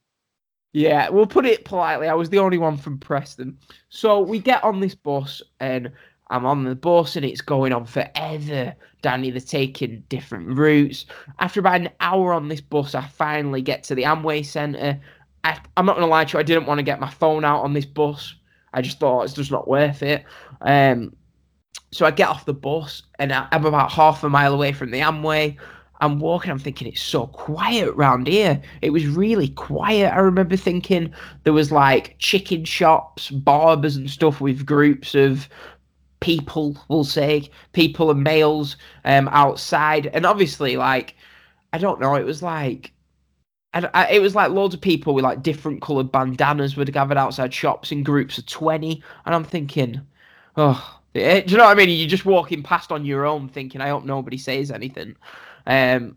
yeah, we'll put it politely. I was the only one from Preston. So we get on this bus and I'm on the bus and it's going on forever. Danny, they're taking different routes. After about an hour on this bus, I finally get to the Amway Centre. I, I'm not going to lie to you, I didn't want to get my phone out on this bus. I just thought it's just not worth it. Um, so I get off the bus and I, I'm about half a mile away from the Amway. I'm walking, I'm thinking it's so quiet round here. It was really quiet. I remember thinking there was like chicken shops, barbers and stuff with groups of people, we'll say, people and males um outside. And obviously, like, I don't know, it was like I, I, it was like loads of people with like different coloured bandanas were gathered outside shops in groups of 20. And I'm thinking, oh, eh, do you know what I mean? You're just walking past on your own thinking, I hope nobody says anything. Um,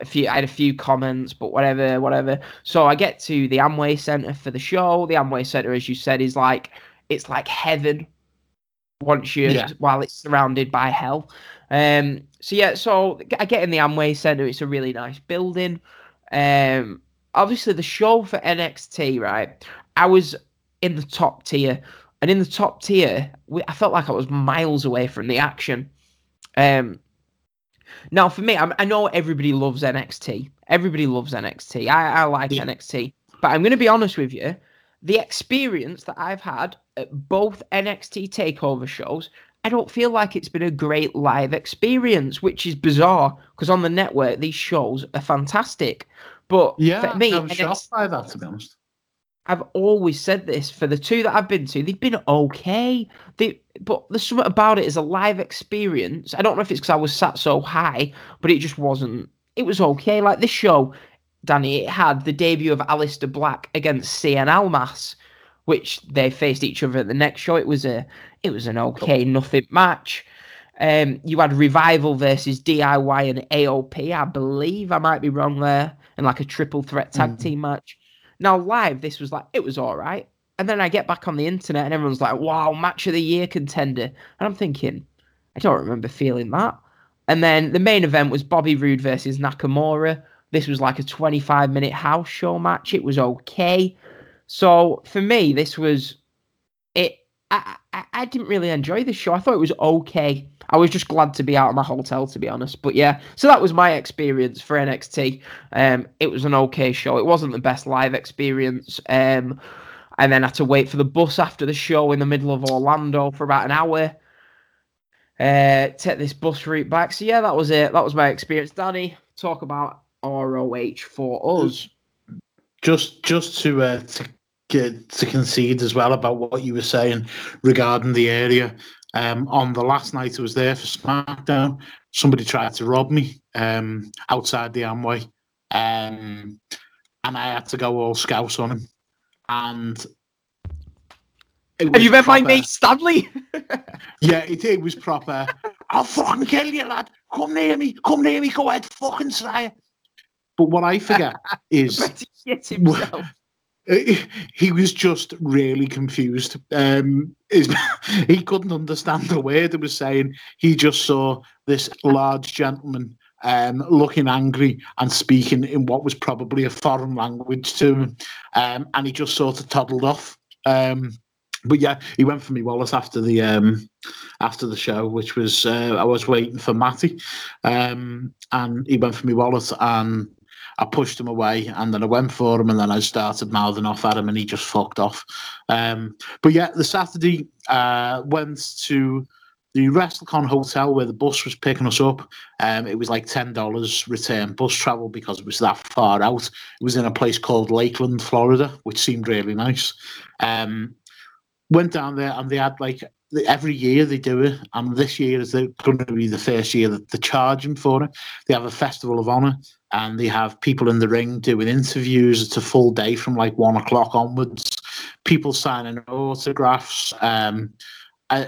a few, I had a few comments, but whatever, whatever. So I get to the Amway Centre for the show. The Amway Centre, as you said, is like it's like heaven. Once you, Yeah. while it's surrounded by hell. Um. So yeah. So I get in the Amway Centre. It's a really nice building. Um. Obviously, the show for NXT, right? I was in the top tier, and in the top tier, we, I felt like I was miles away from the action. Um. Now, for me, I'm, I know everybody loves NXT. Everybody loves NXT. I, I like Yeah. NXT. But I'm going to be honest with you. The experience that I've had at both NXT takeover shows, I don't feel like it's been a great live experience, which is bizarre because on the network, these shows are fantastic. But Yeah, for me, I was shocked by that, to be honest. I've always said this for the two that I've been to, they've been okay. They, but there's something about it as a live experience. I don't know if it's because I was sat so high, but it just wasn't. It was okay. Like this show, Danny, it had the debut of Aleister Black against Cien Almas, which they faced each other at the next show. It was a, it was an okay, nothing match. Um, you had Revival versus DIY and AOP, I believe. I might be wrong there, and like a triple threat tag Mhm. team match. Now, live, this was like, it was all right. And then I get back on the internet and everyone's like, wow, match of the year contender. And I'm thinking, I don't remember feeling that. And then the main event was Bobby Roode versus Nakamura. This was like a 25 minute house show match. It was okay. So for me, this was it. I, I, I didn't really enjoy the show. I thought it was okay. I was just glad to be out of my hotel, to be honest. But yeah, so that was my experience for NXT. Um, it was an okay show. It wasn't the best live experience. Um, and then I had to wait for the bus after the show in the middle of Orlando for about an hour. Uh, take this bus route back. So yeah, that was it. That was my experience. Danny, talk about ROH for us. just just to uh, to get to concede as well about what you were saying regarding the area. Um, on the last night I was there for SmackDown, somebody tried to rob me um, outside the Amway, um, and I had to go all scouse on him. And Have you met my proper- mate Stanley? Yeah, it, it was proper. I'll fucking kill you, lad. Come near me. Come near me. Go ahead, fucking it. But what I forget is he himself. he was just really confused. Um, his- he couldn't understand the word it was saying. He just saw this large gentleman um, looking angry and speaking in what was probably a foreign language to him, um, and he just sort of toddled off. Um, but yeah, he went for me Wallace after the um, after the show, which was uh, I was waiting for Matty, um, and he went for me Wallace, and I pushed him away, and then I went for him, and then I started mouthing off at him, and he just fucked off. Um, but yeah, the Saturday uh, went to the WrestleCon hotel where the bus was picking us up. Um, it was like ten dollars return bus travel because it was that far out. It was in a place called Lakeland, Florida, which seemed really nice. Um, went down there, and they had like every year they do it, and this year is going to be the first year that they're charging for it. They have a festival of honor, and they have people in the ring doing interviews. It's a full day from like one o'clock onwards. People signing autographs. Um, a,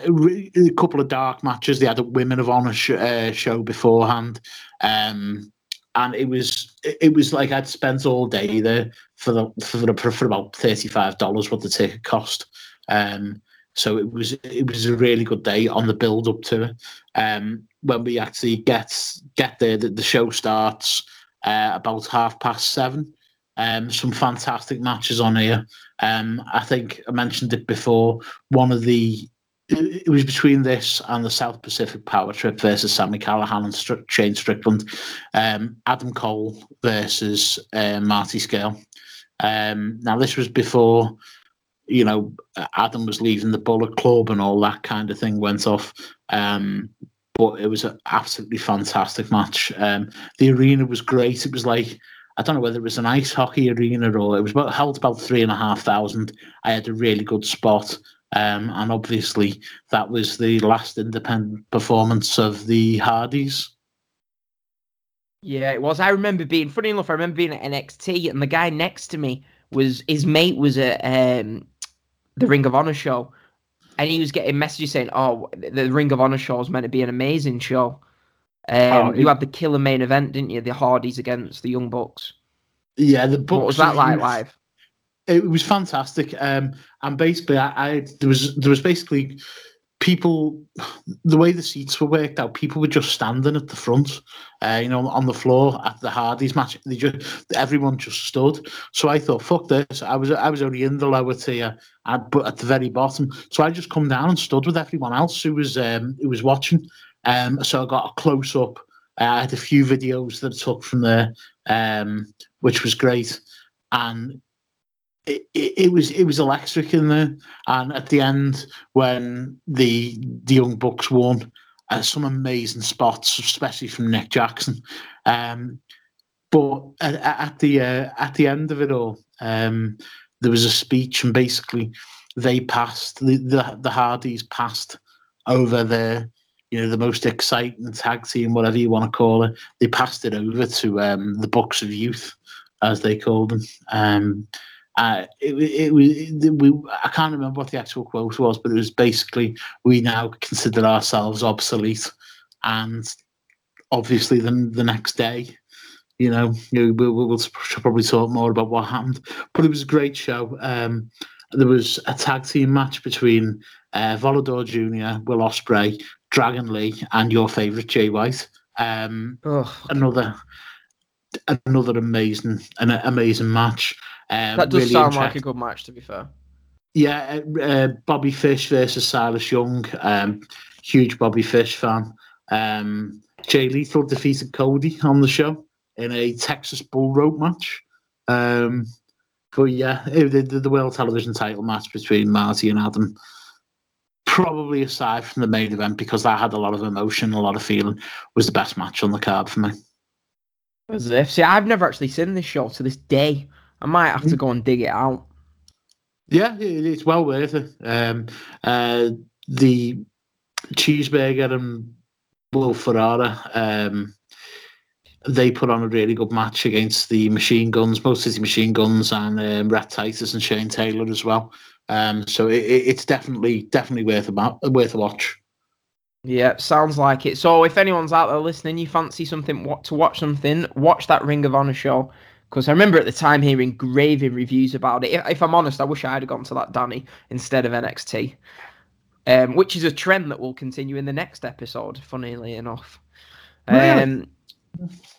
a couple of dark matches. They had a Women of Honor sh- uh, show beforehand, um, and it was it was like I'd spent all day there for the for the for about thirty five dollars what the ticket cost. Um, so it was it was a really good day on the build up to it. Um, when we actually get get there, the, the show starts uh, about half past seven. Um, some fantastic matches on here. Um, I think I mentioned it before. One of the it was between this and the South Pacific Power Trip versus Sami Callihan and Str- Shane Strickland. Um, Adam Cole versus uh, Marty Scurll. Um, now this was before you know, Adam was leaving the Bullet Club and all that kind of thing went off. Um, but it was an absolutely fantastic match. Um, the arena was great. It was like I don't know whether it was an ice hockey arena or it was about held about three and a half thousand. I had a really good spot. Um, and obviously that was the last independent performance of the Hardys. Yeah, it was. I remember being funny enough. I remember being at NXT, and the guy next to me was his mate was a um, the Ring of Honor show, and he was getting messages saying, "Oh, the Ring of Honor show is meant to be an amazing show." Um, Oh, you it- had the killer main event, didn't you? The Hardys against the Young Bucks. Yeah, the What was that like live? it was fantastic. Um, and basically, I, I there was there was basically people. The way the seats were worked out, people were just standing at the front, uh, you know, on the floor at the Hardys match. They just everyone just stood. So I thought, fuck this. I was I was only in the lower tier, uh, but at the very bottom. So I just come down and stood with everyone else who was um, who was watching. Um, so I got a close up. I had a few videos that I took from there, um, which was great. And it, it, was it was electric in there. And at the end, when the the young bucks won, uh, some amazing spots, especially from Nick Jackson. Um, but at, at the uh, at the end of it all, um, there was a speech, and basically they passed the the, the Hardys passed over the you know the most exciting tag team, whatever you want to call it. They passed it over to um, the Bucks of Youth, as they called them. Uh, it, it it, we, I can't remember what the actual quote was, but it was basically we now consider ourselves obsolete, and obviously then the next day, you know, we'll, we'll, probably talk more about what happened. But it was a great show. Um, there was a tag team match between uh, Volador Jr., Will Ospreay, Dragon Lee, and your favourite Jay White. Um, Ugh, another another amazing an amazing match. Um, that does really sound like a good match, to be fair. yeah, uh, uh, Bobby Fish versus Silas Young. Um, huge Bobby Fish fan. Um, Jay Lethal defeated Cody on the show in a Texas bull rope match. Um, But yeah, the, the, the world television title match between Marty and Adam, probably aside from the main event because that had a lot of emotion, a lot of feeling, was the best match on the card for me. As if. See, I've never actually seen this show to this day. I might have to go and dig it out. Yeah, it's well worth it. Um, uh, the cheeseburger and Will Ferrara, um, they put on a really good match against the Machine Guns, Motor City Machine Guns, and um, Rhett Titus and Shane Taylor as well. Um, so it, it- it's definitely definitely worth a ma- worth a watch. Yeah, sounds like it. So if anyone's out there listening, you fancy something what to watch something, watch that Ring of Honor show. Because I remember at the time hearing graving reviews about it. If, if I'm honest, I wish I had gone to that Danny instead of NXT. Um, which is a trend that will continue in the next episode, funnily enough. Really? Um,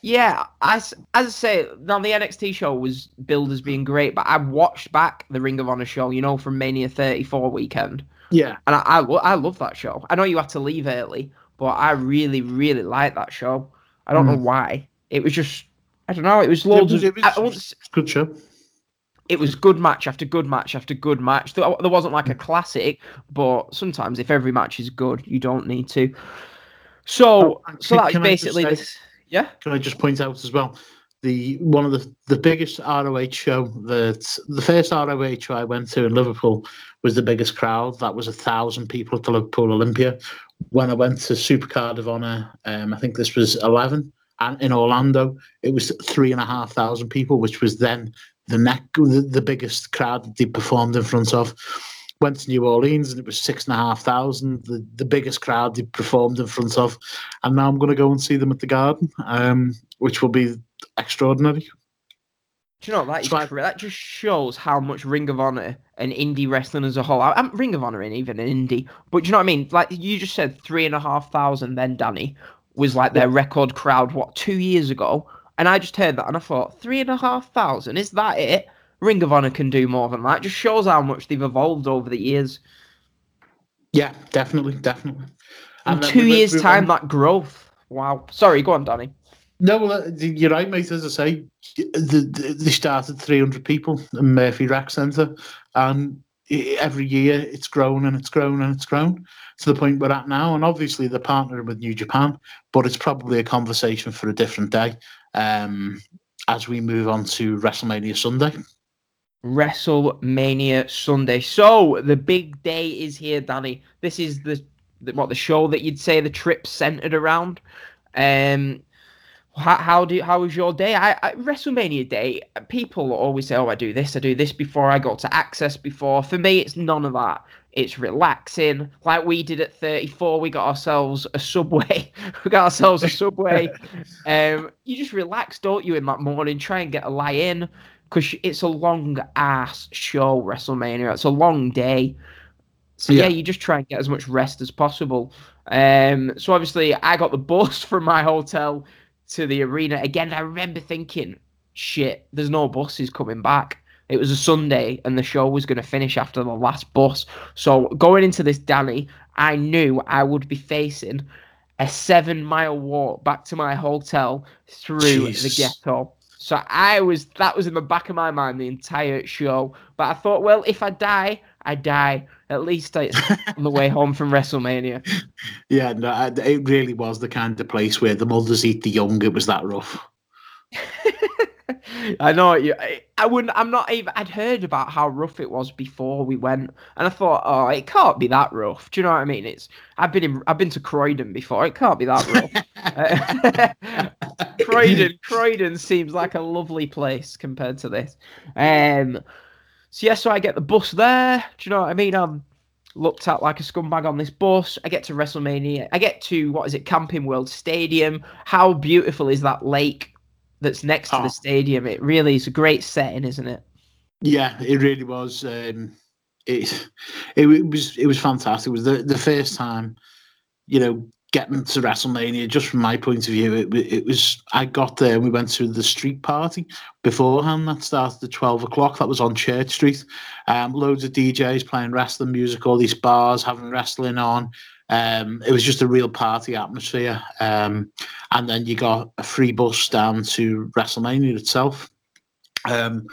yeah, as as I say, now the NXT show was billed as being great, but I watched back the Ring of Honor show, you know, from Mania 34 weekend. Yeah, And I, I, lo- I love that show. I know you had to leave early, but I really, really like that show. I don't know why. It was just, I don't know. It was loads was- of. it was- I- I won't good show. it was good match after good match after good match. There, there wasn't like a classic, but sometimes if every match is good, you don't need to. So, Oh, so that's can I just basically say- this. Yeah. Can I just point out as well? The one of the, the biggest ROH show that the first ROH I went to in Liverpool was the biggest crowd. That was a thousand people at the Liverpool Olympia. When I went to Supercard of Honor, um, I think this was eleven, and in Orlando it was three and a half thousand people, which was then the neck the, the biggest crowd that they performed in front of. Went to New Orleans and it was six and a half thousand, the, the biggest crowd they performed in front of and now I'm going to go and see them at the Garden, um, which will be extraordinary. Do you know that is So I- that just shows how much Ring of Honor and indie wrestling as a whole. I, I'm Ring of Honor and even in indie, but do you know what I mean? Like you just said, three and a half thousand. Then Danny was like their record crowd. What two years ago? And I just heard that and I thought, three and a half thousand. Is that it? Ring of Honor can do more than that. It just shows how much they've evolved over the years. Yeah, definitely, definitely. In And then two we years' we time, went- that growth. Wow. Sorry, go on, Danny. No, well, uh, you're right, mate. As I say, the, the, they started 300 people in Murphy Rec Centre, and every year it's grown and it's grown and it's grown to the point we're at now. And obviously, they're partnering with New Japan, but it's probably a conversation for a different day um, as we move on to WrestleMania Sunday. WrestleMania Sunday. So the big day is here, Danny. This is the, the what the show that you'd say the trip centered around. Um, how, how do how was your day? I, I WrestleMania day. People always say, "Oh, I do this, I do this before I go to Axxess." Before for me, it's none of that. It's relaxing, like we did at 34. We got ourselves a subway. we got ourselves a subway. um, you just relax, don't you, in that morning? Try and get a lie in because it's a long ass show, WrestleMania. It's a long day. So yeah. Yeah. you just try and get as much rest as possible. Um, so obviously, I got the bus from my hotel to the arena. Again, I remember thinking, shit, there's no buses coming back. It was a Sunday, and the show was going to finish after the last bus. So going into this, Danny, I knew I would be facing a seven mile walk back to my hotel through the ghetto. So I was that was in the back of my mind the entire show. But I thought, well, if I die, I die. At least it's on the way home from WrestleMania. Yeah, no, it really was the kind of place where the mothers eat the young. It was that rough. I know you. I, I wouldn't. I'm not even. I'd heard about how rough it was before we went, and I thought, oh, it can't be that rough. Do you know what I mean? It's. I've been in. I've been to Croydon before. It can't be that rough. Uh, Croydon. Croydon seems like a lovely place compared to this. Um. So yeah, so I get the bus there. Do you know what I mean? I'm looked at like a scumbag on this bus. I get to WrestleMania. I get to what is it, Camping World Stadium. How beautiful is that lake that's next to Oh. the stadium? It really is a great setting, isn't it? Yeah, it really was. Um, it, it was it was fantastic. It was the, the first time, you know, getting to WrestleMania. Just from my point of view, it it was. I got there and we went to the street party beforehand. That started at twelve o'clock. That was on Church Street. Um, loads of DJs playing wrestling music. All these bars having wrestling on. Um, it was just a real party atmosphere. Um, and then you got a free bus down to WrestleMania itself. Um,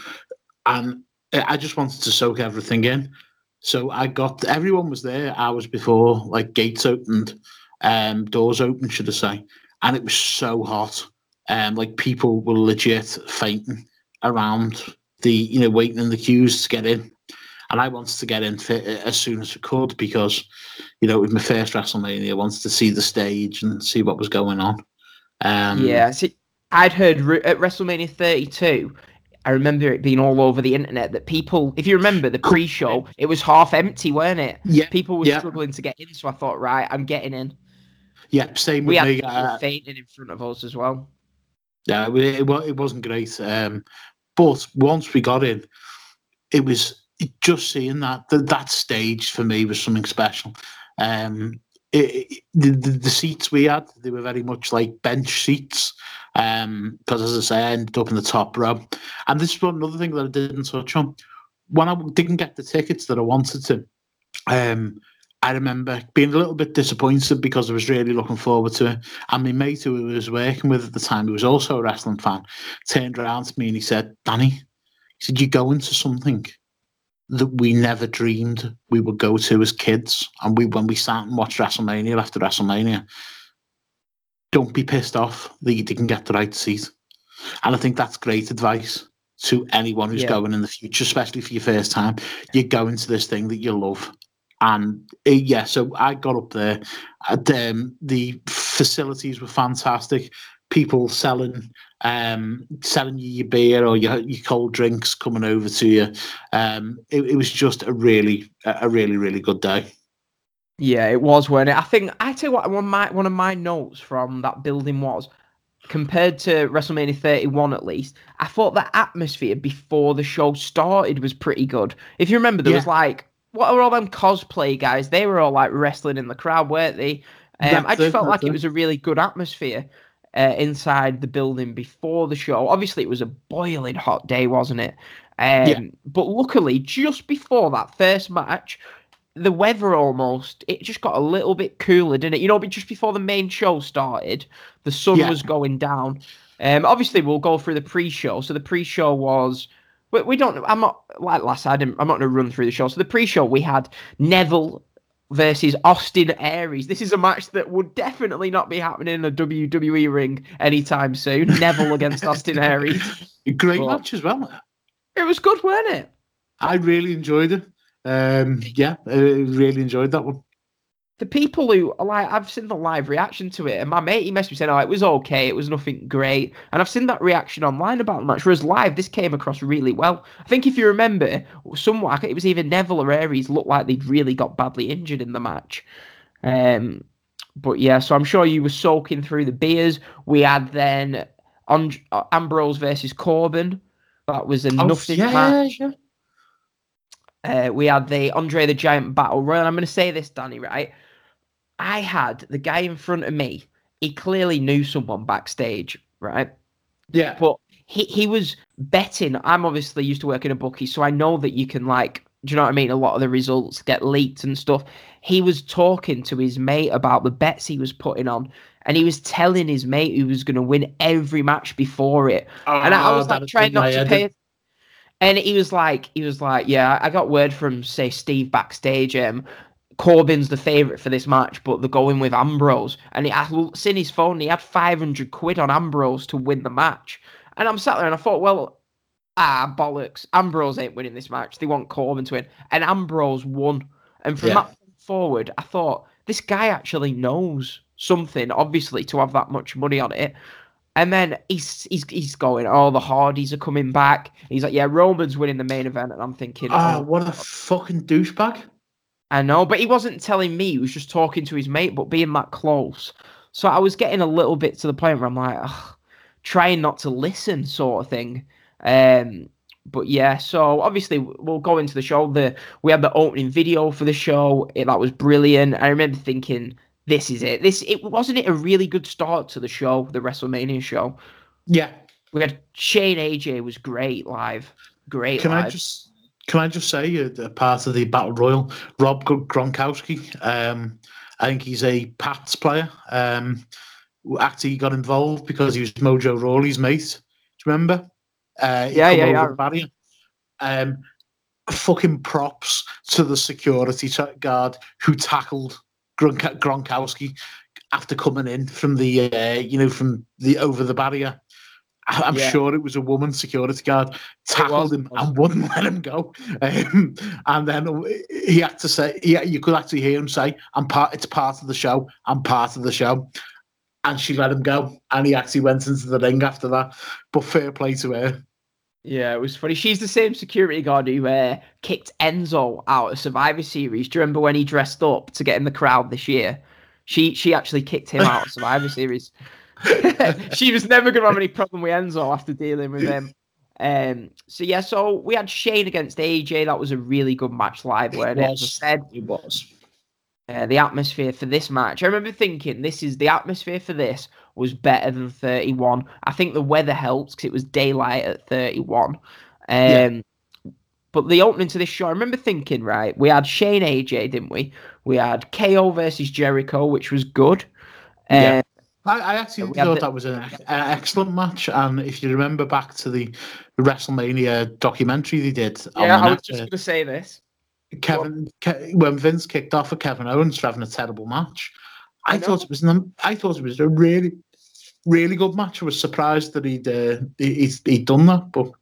and I I just wanted to soak everything in. So I got everyone was there hours before, like gates opened, um, doors open, should I say, and it was so hot. Um, like people were legit fainting around the, you know, waiting in the queues to get in. And I wanted to get in fit as soon as I could because, you know, it was my first WrestleMania. I wanted to see the stage and see what was going on. Um, Yeah, see, I'd heard at WrestleMania 32. I remember it being all over the internet that people, if you remember the pre-show, it was half empty, weren't it? yeah, People were Yeah. struggling to get in, so I thought, right, I'm getting in. Yeah. Same We with me. uh, fainting in front of us as well. Yeah, it, it, it wasn't great. Um, but once we got in, it was just seeing that that, that stage for me was something special. Um, it, it- the, the seats we had, they were very much like bench seats. Um, because as I say, I ended up in the top row. And this is one another thing that I didn't touch on. When I didn't get the tickets that I wanted to, um, I remember being a little bit disappointed because I was really looking forward to it. And my mate who I was working with at the time, who was also a wrestling fan, turned around to me and he said, Danny, he said, you go into something that we never dreamed we would go to as kids. And we when we sat and watched WrestleMania after WrestleMania, don't be pissed off that you didn't get the right seat. And I think that's great advice to anyone who's Yeah. going in the future, especially for your first time. You go into this thing that you love. And uh, yeah, so I got up there. And, um, the facilities were fantastic. People selling, um, selling you your beer or your, your cold drinks coming over to you. Um, it, it was just a really, a really, really good day. Yeah, it was, weren't it? I think I tell you what, one of my one of my notes from that building was compared to WrestleMania 31 at least, I thought the atmosphere before the show started was pretty good. If you remember, there was like what are all them cosplay guys? They were all like wrestling in the crowd, weren't they? Um, I just it, felt like it it. was a really good atmosphere uh, inside the building before the show. Obviously, it was a boiling hot day, wasn't it? Um, Yeah. But luckily, just before that first match, the weather almost it just got a little bit cooler, didn't it? You know, but just before the main show started, the sun Yeah. was going down. Um, obviously, we'll go through the pre-show. So the pre-show was. We, we don't. Know I'm not like last. I didn't. I'm not going to run through the show. So the pre-show we had Neville versus Austin Aries. This is a match that would definitely not be happening in a WWE ring anytime soon. Neville against Austin Aries. Great Well- match as well. It was good, weren't it? I really enjoyed it. Um, yeah, I really enjoyed that one. The people who like I've seen the live reaction to it, and my mate he messaged me saying, "Oh, it was okay, it was nothing great," and I've seen that reaction online about the match. Whereas live, this came across really well. I think if you remember, somewhat it was either Neville or Aries looked like they'd really got badly injured in the match. Um, but yeah, so I'm sure you were soaking through the beers. We had then And- Ambrose versus Corbin. That was a nothing yeah, match. yeah. Uh, we had the Andre the Giant Battle Royal. I'm going to say this, Danny, right? I had the guy in front of me. He clearly knew someone backstage, right? Yeah. But he, he was betting. I'm obviously used to working a bookie, so I know that you can, like, do you know what I mean? A lot of the results get leaked and stuff. He was talking to his mate about the bets he was putting on, and he was telling his mate who was going to win every match before it and I, I Oh, was like trying not to pay. And he was like, he was like, yeah, I got word from say Steve backstage. Um, Corbin's the favorite for this match, but they're going with Ambrose. And he, I seen his phone. He had five hundred quid on Ambrose to win the match. And I'm sat there and I thought, well, ah, bollocks. Ambrose ain't winning this match. They want Corbin to win, and Ambrose won. And from Yeah. that point forward, I thought this guy actually knows something, obviously, to have that much money on it. And then he's he's he's going, oh, the Hardys are coming back. He's like, yeah, Roman's winning the main event, and I'm thinking, Ah, oh, what a fucking douchebag. I know, but he wasn't telling me. He was just talking to his mate, but being that close. So I was getting a little bit to the point where I'm like, ugh, trying not to listen, sort of thing. Um, but yeah, so obviously we'll go into the show. The we had the opening video for the show. It, that was brilliant. I remember thinking, this is it. This it wasn't it a really good start to the show, the WrestleMania show. Yeah. We had Shane AJ was great live, great. Can live. I just can I just say uh, a part of the battle royal, Rob Gr- Gronkowski. Um, I think he's a Pats player. Um, actually got involved because he was Mojo Rawley's mate. Do you remember? Uh, Yeah, yeah, over yeah. the barrier. Um, fucking props to the security guard who tackled Gronk- Gronkowski after coming in from the uh, you know from the over the barrier. I'm Yeah. sure it was a woman security guard tackled him and wouldn't let him go. Um, and then he had to say, yeah, you could actually hear him say, "I'm part. It's part of the show. I'm part of the show." And she let him go, and he actually went into the ring after that. But fair play to her. Yeah, it was funny. She's the same security guard who uh, kicked Enzo out of Survivor Series. Do you remember when he dressed up to get in the crowd this year? She she actually kicked him out of Survivor Series. she was never going to have any problem with Enzo after dealing with him. Um, so yeah, so we had Shane against AJ. That was a really good match live. Where It as I was. said, It was. uh, the atmosphere for this match. I remember thinking this is the atmosphere for this was better than 31. I think the weather helped because it was daylight at 31. Um, Yeah. But the opening to this show, I remember thinking, right, we had Shane AJ, didn't we? We had KO versus Jericho, which was good. Yeah. I, I actually thought the- that was an, ex- an excellent match, and if you remember back to the WrestleMania documentary they did, yeah, I was just uh, going to say this. Kevin Ke- when Vince kicked off for Kevin Owens for having a terrible match. I, I thought it was an, I thought it was a really, really good match. I was surprised that he'd uh, he, he'd, he'd done that, but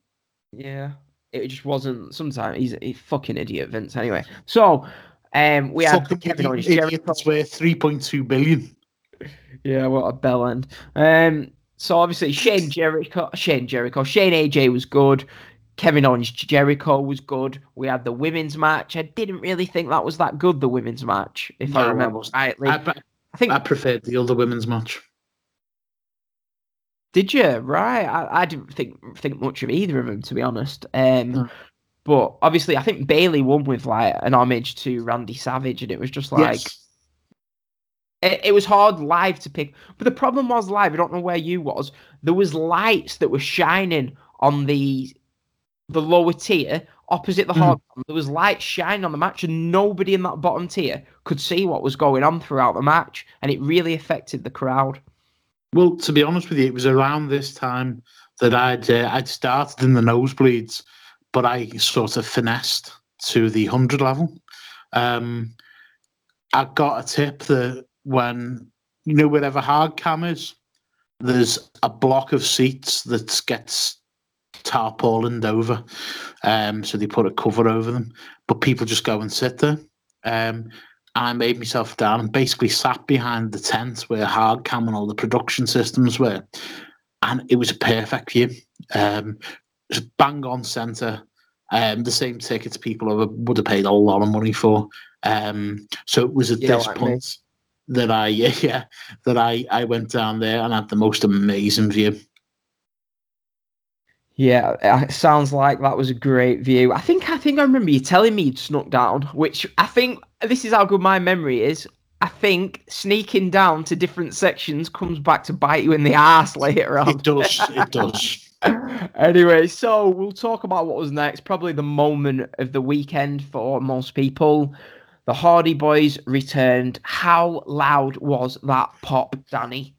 Yeah, it just wasn't. Sometimes he's a fucking idiot, Vince. Anyway, so um, we had Kevin Owens, Jericho. it's worth three point two billion. Yeah, what a bell end. Um, so obviously Shane Jericho, Shane Jericho, Shane AJ was good. Kevin Owens Jericho was good. We had the women's match. I didn't really think that was that good. The women's match, if No, I remember rightly. I, I, think I preferred the other women's match. did you right? I, I didn't think think much of either of them to be honest. Um, No. but obviously I think Bayley won with like an homage to Randy Savage, and it was just like. yes, it, it was hard live to pick but the problem was live i don't know where you was. There was lights that were shining on the the lower tier opposite the hard there was lights shining on the match and nobody in that bottom tier could see what was going on throughout the match and it really affected the crowd. Well, to be honest with you, it was around this time that I'd uh, I'd started in the nosebleeds, but I sort of finessed to the hundred level. Um, I got a tip that when you know wherever hard cam is, there's a block of seats that gets tarpaulined over. Um, so they put a cover over them, but people just go and sit there. Um, I made myself down and basically sat behind the tent where hard cam and all the production systems were. And it was a perfect view. Um, bang on centre. Um, the same tickets people would would have paid a lot of money for. Um, so it was at Yeah, this like me. That I yeah, yeah that I I went down there and had the most amazing view. yeah uh, it sounds like that was a great view i think i think i remember you telling me you'd snuck down which i think this is how good my memory is I think sneaking down to different sections comes back to bite you in the ass later on. It does. It does. anyway, so we'll talk about what was next. Probably the moment of the weekend for most people. The Hardy Boys returned. How loud was that pop, Danny?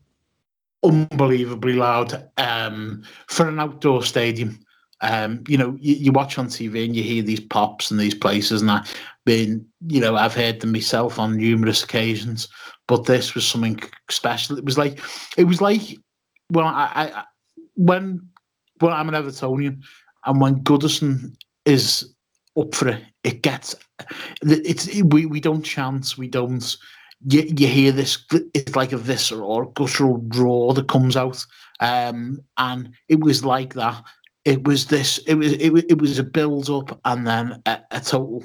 unbelievably loud um, for an outdoor stadium. Um, you know, you, you watch on TV and you hear these pops and these places, and I've been, you know, I've heard them myself on numerous occasions. But this was something special. It was like, it was like, well, I, I when, well, I'm an Evertonian, and when Goodison is up for it, it gets, it's we we don't chance, we don't you, you hear this it's like a visceral or guttural draw that comes out. Um and it was like that. It was this it was it, was- it was a build up and then a, a total.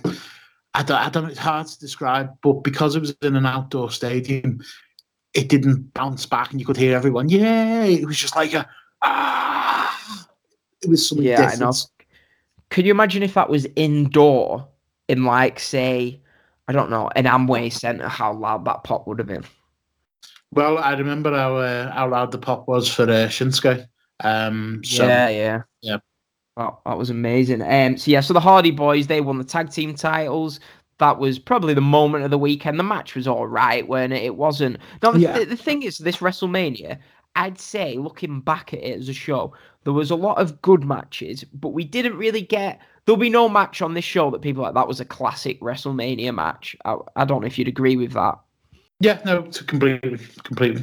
I don't, I don't know it's hard to describe but because it was in an outdoor stadium it didn't bounce back and you could hear everyone yeah it was just like a ah! It was something Yeah, I know. Could you imagine if that was indoor in, like, say, I don't know, an Amway Centre, how loud that pop would have been? well I remember how uh, how loud the pop was for uh, Shinsuke um so yeah, yeah, yeah. That, that was amazing. Um, so yeah, so the Hardy Boys they won the tag team titles. That was probably the moment of the weekend. The match was all right, weren't it? It wasn't. Now the, Yeah. the, the thing is, this WrestleMania, I'd say looking back at it as a show, there was a lot of good matches, but we didn't really get. There'll be no match on this show that people like that was a classic WrestleMania match. I, I don't know if you'd agree with that. Yeah, no, completely, completely.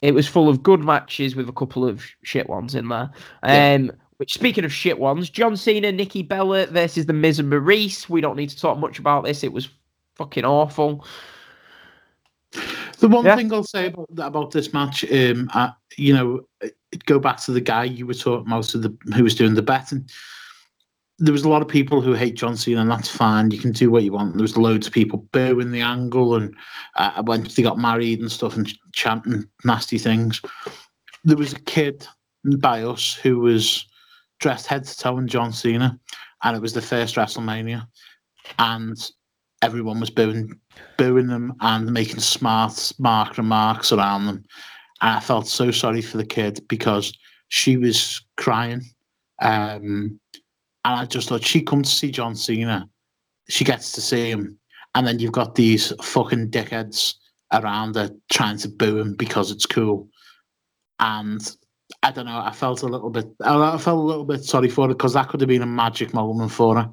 It was full of good matches with a couple of shit ones in there. Yeah. Um, which speaking of shit ones, John Cena, Nikki Bella versus the Miz and Maryse. We don't need to talk much about this. It was fucking awful. The one Yeah. thing I'll say about about this match, um, uh, you know, go back to the guy you were talking about, to the who was doing the betting. There was a lot of people who hate John Cena, and that's fine. You can do what you want. There was loads of people booing the angle, and uh, when they got married and stuff, and chanting nasty things. There was a kid by us who was dressed head to toe in John Cena, and it was the first WrestleMania, and everyone was booing booing them and making smart, smart remarks around them. And I felt so sorry for the kid because she was crying. Um, and I just thought she comes to see John Cena, she gets to see him, and then you've got these fucking dickheads around her trying to boo him because it's cool. And I don't know, I felt a little bit, I felt a little bit sorry for her because that could have been a magic moment for her.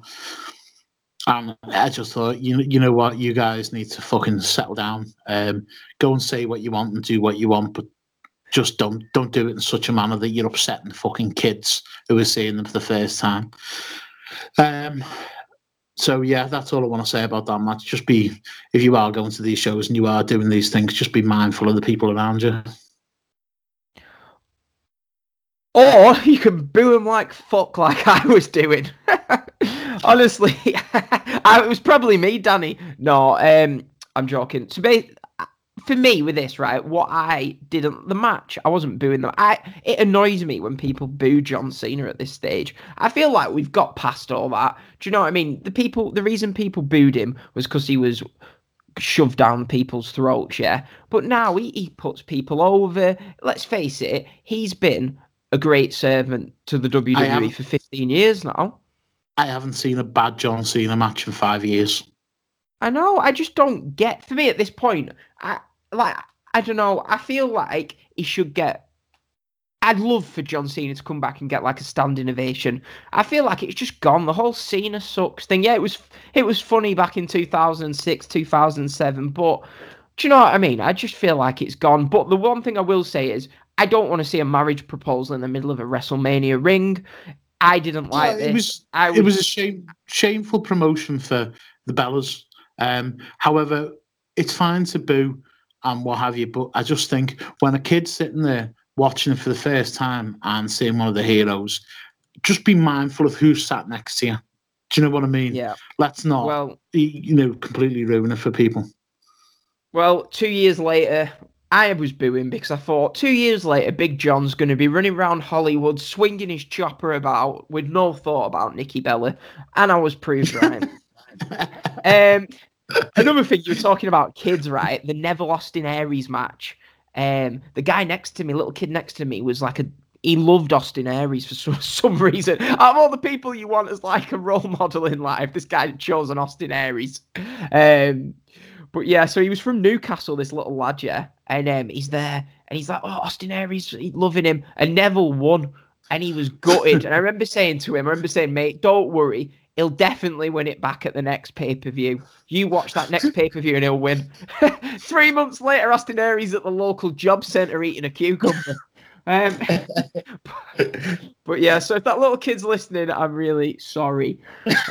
And I just thought, you you know what, you guys need to fucking settle down. Um, go and say what you want and do what you want, but just don't don't do it in such a manner that you're upsetting the fucking kids who are seeing them for the first time. Um, so yeah, that's all I want to say about that match. Just be if you are going to these shows and you are doing these things, just be mindful of the people around you. Or you can boo him like fuck, like I was doing. Honestly, I, it was probably me, Danny. No, um, I'm joking. So, for me, with this, right, what I didn't the match, I wasn't booing them. I it annoys me when people boo John Cena at this stage. I feel like we've got past all that. Do you know what I mean? The people, the reason people booed him was because he was shoved down people's throats, yeah. But now he, he puts people over. Let's face it, he's been a great servant to the WWE for 15 years now. I haven't seen a bad John Cena match in five years. I know. I just don't get. For me, at this point, I like. I don't know. I feel like he should get. I'd love for John Cena to come back and get like a standing ovation. I feel like it's just gone. The whole Cena sucks thing. Yeah, it was. It was funny back in 2006, 2007, but do you know what I mean? I just feel like it's gone. But the one thing I will say is, I don't want to see a marriage proposal in the middle of a WrestleMania ring. I didn't like Yeah, this. it was I it was a shame, shameful promotion for the Bellas. Um, however, it's fine to boo and what have you, but I just think when a kid's sitting there watching it for the first time and seeing one of the heroes, just be mindful of who's sat next to you. Do you know what I mean? yeah. Let's not, Well, you know, completely ruin it for people. Well, two years later, I was booing because I thought two years later, Big John's going to be running around Hollywood swinging his chopper about with no thought about Nikki Bella, and I was proved right. um, another thing you were talking about kids, right? The Neville Austin Aries match. Um, the guy next to me, little kid next to me, was like a he loved Austin Aries for some, some reason. Out of all the people you want as like a role model in life, this guy chose an Austin Aries. Um, but yeah, so he was from Newcastle, this little lad, yeah, and um, he's there, and he's like, "Oh, Austin Aries, loving him," and Neville won, and he was gutted. and I remember saying to him, I remember saying, "Mate, don't worry, he'll definitely win it back at the next pay per view. You watch that next pay per view, and he'll win." Three months later, Austin Aries at the local job centre eating a cucumber. Um, but yeah, so if that little kid's listening, I'm really sorry.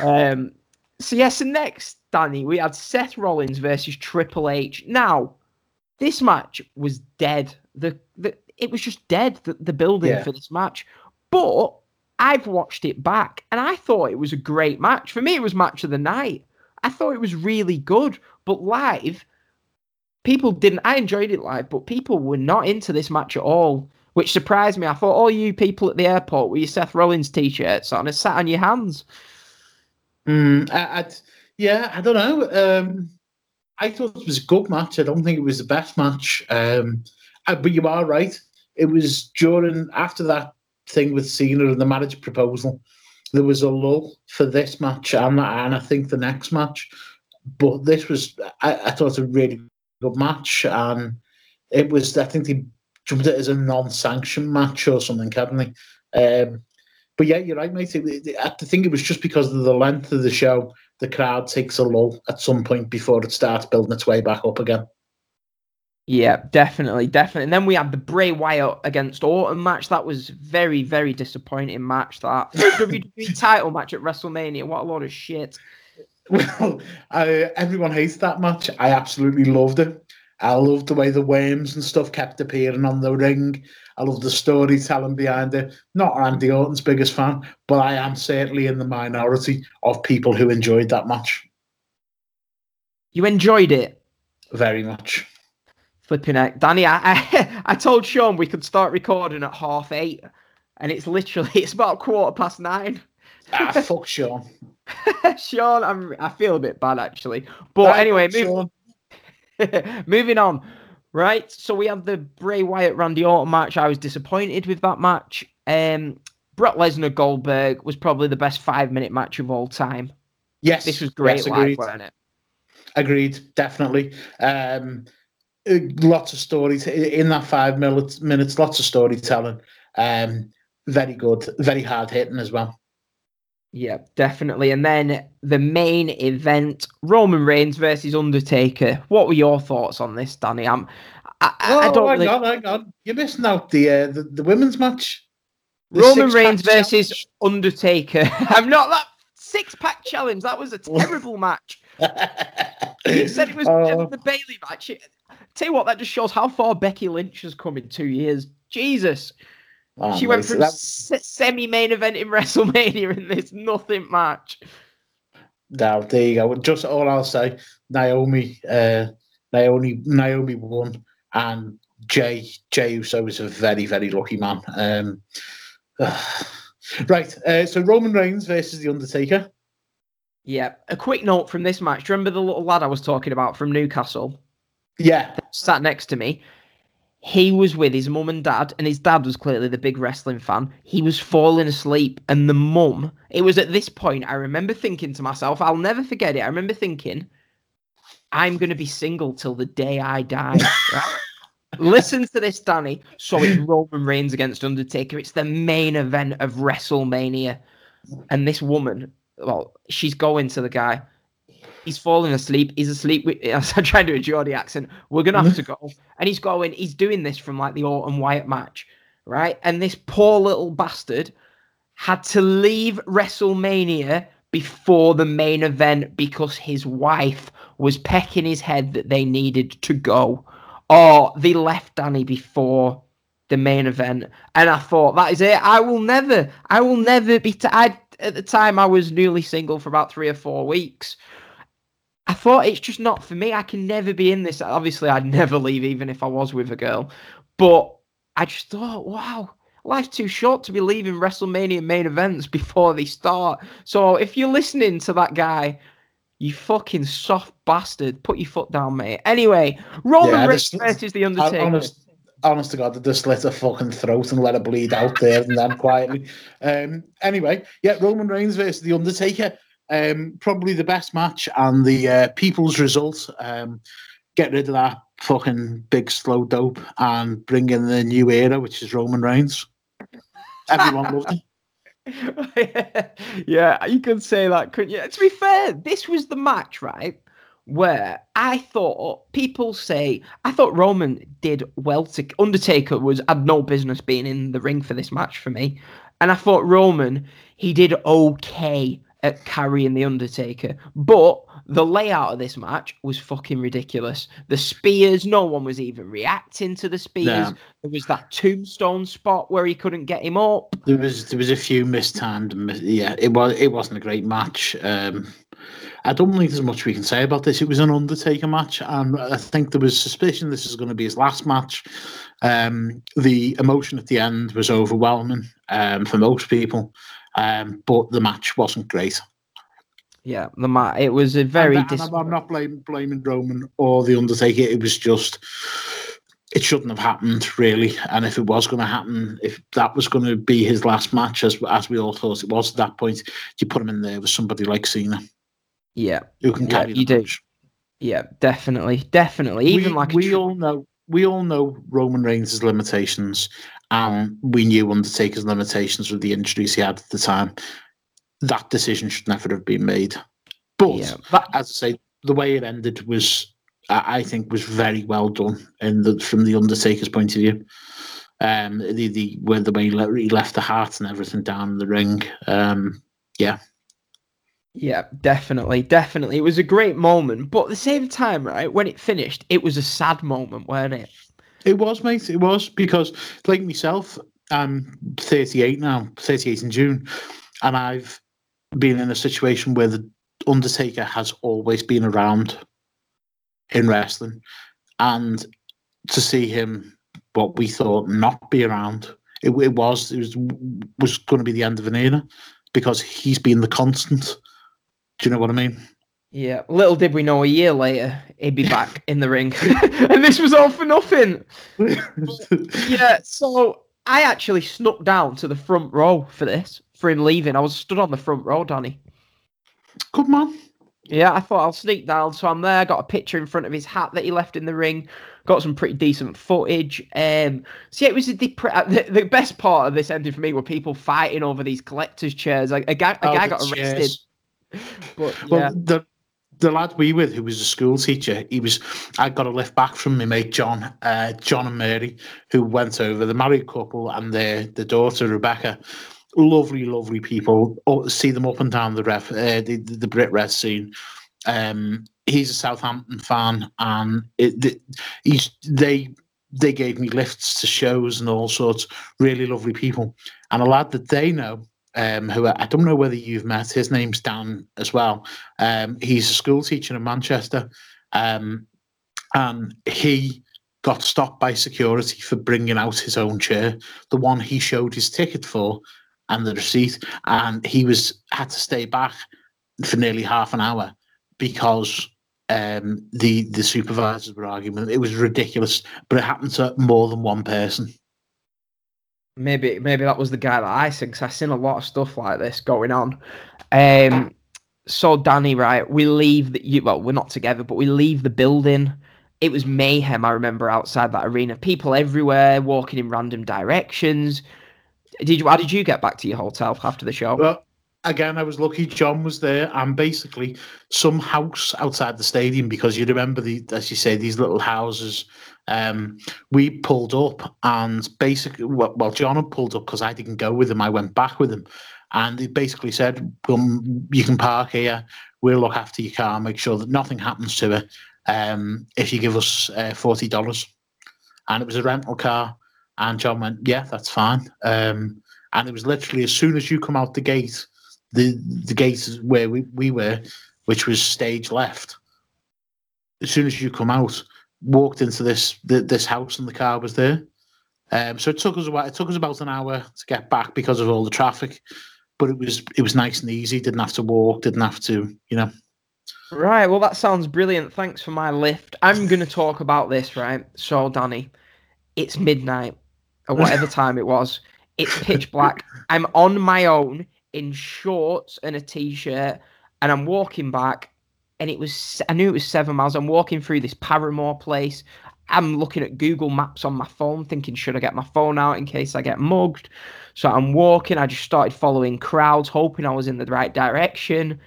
Um, so yes, and next, Danny, we had Seth Rollins versus Triple H. Now, this match was dead. The, the it was just dead. The, the building Yeah. for this match, but I've watched it back, and I thought it was a great match. For me, it was match of the night. I thought it was really good, but live, people didn't. I enjoyed it live, but people were not into this match at all, which surprised me. I thought all you people at the airport with your Seth Rollins t-shirts on, and sat on your hands. Mm, I, I'd, yeah, I don't know. Um, I thought it was a good match. I don't think it was the best match. Um, uh, but you are right. It was during after that thing with Cena and the marriage proposal. There was a lull for this match and, and I think the next match. But this was, I, I thought, it was a really good match, and it was. I think they jumped it as a non-sanctioned match or something, hadn't they? Um, but yeah, you're right, mate. I think it was just because of the length of the show, the crowd takes a lull at some point before it starts building its way back up again. Yeah, definitely, definitely. And then we had the Bray Wyatt against Orton match. That was very, very disappointing match. That WWE title match at WrestleMania. What a lot of shit. Well, I, everyone hates that match. I absolutely loved it. I loved the way the worms and stuff kept appearing on the ring. I love the storytelling behind it. Not Randy Orton's biggest fan, but I am certainly in the minority of people who enjoyed that match You enjoyed it, very much. Flipping heck, Danny. I, I, I told Sean we could start recording at half eight, and it's literally it's about quarter past nine. Ah, fuck Sean. Sean, I'm I feel a bit bad actually. But Right, anyway, move. Moving on. Right. So we have the Bray Wyatt Randy Orton match. I was disappointed with that match. Um Brock Lesnar Goldberg was probably the best five minute match of all time. Yes, This was great Yes, live, agreed. wasn't it? Agreed, definitely. Um, lots of stories in that five minutes. Minutes, lots of storytelling. Um, very good, very hard hitting as well. Yeah, definitely. And then the main event, Roman Reigns versus Undertaker. What were your thoughts on this, Danny? I'm I, I, I oh, don't hang really- on, hang on. You're missing out the uh, the, the women's match. The Roman Reigns versus challenge. Undertaker. I'm not that six pack challenge. That was a terrible match. You said it was better Oh. the Bayley match. Tell you what, that just shows how far Becky Lynch has come in two years. Jesus, Oh, she went from that- se- semi-main event in WrestleMania in this nothing match. Now, there you go. Just all I'll say, Naomi, uh, Naomi, Naomi won, and Jay Jay Uso is a very very lucky man. Um, right, uh, so Roman Reigns versus the Undertaker. Yeah. A quick note from this match. Do you remember the little lad I was talking about from Newcastle? Yeah, Sat next to me. He was with his mum and dad, and his dad was clearly the big wrestling fan. He was falling asleep, and the mum. It was at this point I remember thinking to myself, I'll never forget it. I remember thinking, I'm going to be single till the day I die. right? Listen to this, Danny. So it's Roman Reigns against Undertaker. It's the main event of WrestleMania. And this woman, well, she's going to the guy. He's falling asleep. He's asleep. With, I'm trying to do a Geordie accent. We're going to have to go. And he's going, he's doing this from like the Orton Wyatt match, right? And this poor little bastard had to leave WrestleMania before the main event because his wife was pecking his head that they needed to go. Or they left Danny before the main event. And I thought, that is it. I will never, I will never be. T- I, at the time, I was newly single for about three or four weeks. I thought it's just not for me. I can never be in this. Obviously, I'd never leave, even if I was with a girl. But I just thought, wow, life's too short to be leaving WrestleMania main events before they start. So if you're listening to that guy, you fucking soft bastard, put your foot down, mate. Anyway, Roman Yeah, Reigns versus the I- Undertaker. honest, honest to God, they just slit her fucking throat and let her bleed out there and then quietly. Um, anyway, yeah, Roman Reigns versus the Undertaker. Um, probably the best match and the uh, people's result. Um, get rid of that fucking big slow dope and bring in the new era, which is Roman Reigns. Everyone loved him. yeah, you could say that, couldn't you? To be fair, this was the match, right? Where I thought people say I thought Roman did well to Undertaker was had no business being in the ring for this match for me. And I thought Roman, he did okay at carrying the Undertaker. But the layout of this match was fucking ridiculous. The spears, no one was even reacting to the spears. There was that tombstone spot where he couldn't get him up. There was there was a few mistimed. mis- Yeah, it was it wasn't a great match. Um, I don't think there's much we can say about this. It was an Undertaker match, and I think there was suspicion this is going to be his last match. Um, the emotion at the end was overwhelming um, for most people, um, but the match wasn't great. Yeah, the ma- it was a very And- and dis- I'm, I'm not blaming blaming Roman or the Undertaker. It was just it shouldn't have happened really. And if it was going to happen, if that was going to be his last match, as as we all thought it was at that point, you put him in there with somebody like Cena yeah, who can Yeah, carry the you do. match. yeah, definitely, definitely. Even we, like we tr- all know we all know Roman Reigns' limitations, and we knew Undertaker's limitations with the injuries he had at the time. That decision should never have been made. But Yeah, but as I say, the way it ended was, I think, was very well done in the from the Undertaker's point of view. Um, the the where the way he left the heart and everything down in the ring. Um, yeah. Yeah, definitely, definitely. It was a great moment, but at the same time, right, when it finished, it was a sad moment, weren't it? It was, mate. It was because, like myself, I'm 38 now, 38 in June, and I've been in a situation where the Undertaker has always been around in wrestling, and to see him, what we thought not be around, it, it was it was was going to be the end of an era because he's been the constant. Do you know what I mean? Yeah. Little did we know a year later he'd be back in the ring, and this was all for nothing. Yeah. So I actually snuck down to the front row for this, for him leaving. I was stood on the front row, Danny. Good man. Yeah, I thought I'll sneak down. So I'm there, got a picture in front of his hat that he left in the ring, got some pretty decent footage. Um, so yeah, it was a dep- uh, the, the best part of this ending for me were people fighting over these collector's chairs. Like a guy, a Oh, guy got arrested. chairs. But Well, yeah, the the lad we with, who was a school teacher, he was. I got a lift back from my mate John, uh, John and Mary, who went over. The married couple and their the daughter Rebecca, lovely, lovely people. Oh, see them up and down the ref, uh, the, the Brit Wres scene. Um, he's a Southampton fan, and it, he's they they gave me lifts to shows and all sorts. Really lovely people, and a lad that they know um, who I don't know whether you've met. His name's Dan as well. Um, he's a school teacher in Manchester, um, and he got stopped by security for bringing out his own chair, the one he showed his ticket for, and the receipt, and he was had to stay back for nearly half an hour because um, the the supervisors were arguing. It was ridiculous, but it happened to more than one person. Maybe maybe that was the guy that I seen because I seen a lot of stuff like this going on. Um, so Danny, right, we leave the you, well, we're not together, but we leave the building. It was mayhem. I remember outside that arena, people everywhere walking in random directions. Did you? How did you get back to your hotel after the show? Well, again, I was lucky. John was there, and basically some house outside the stadium because you remember the, as you say, these little houses. Um, we pulled up, and basically, well, well John had pulled up because I didn't go with him. I went back with him, and he basically said, "Come, you can park here. We'll look after your car, make sure that nothing happens to it. Um, if you give us uh, forty dollars." And it was a rental car. And John went, "Yeah, that's fine." Um, and it was literally as soon as you come out the gate, the the gate where we, we were, which was stage left. As soon as you come out, walked into this th- this house and the car was there. Um, so it took us about it took us about an hour to get back because of all the traffic, but it was it was nice and easy. Didn't have to walk. Didn't have to you know. Right. Well, that sounds brilliant. Thanks for my lift. I'm going to talk about this, right? So, Danny, it's midnight or whatever time it was. It's pitch black. I'm on my own in shorts and a t shirt, and I'm walking back. And it was, I knew it was seven miles. I'm walking through this Parramore place. I'm looking at Google Maps on my phone, thinking, should I get my phone out in case I get mugged? So I'm walking. I just started following crowds, hoping I was in the right direction.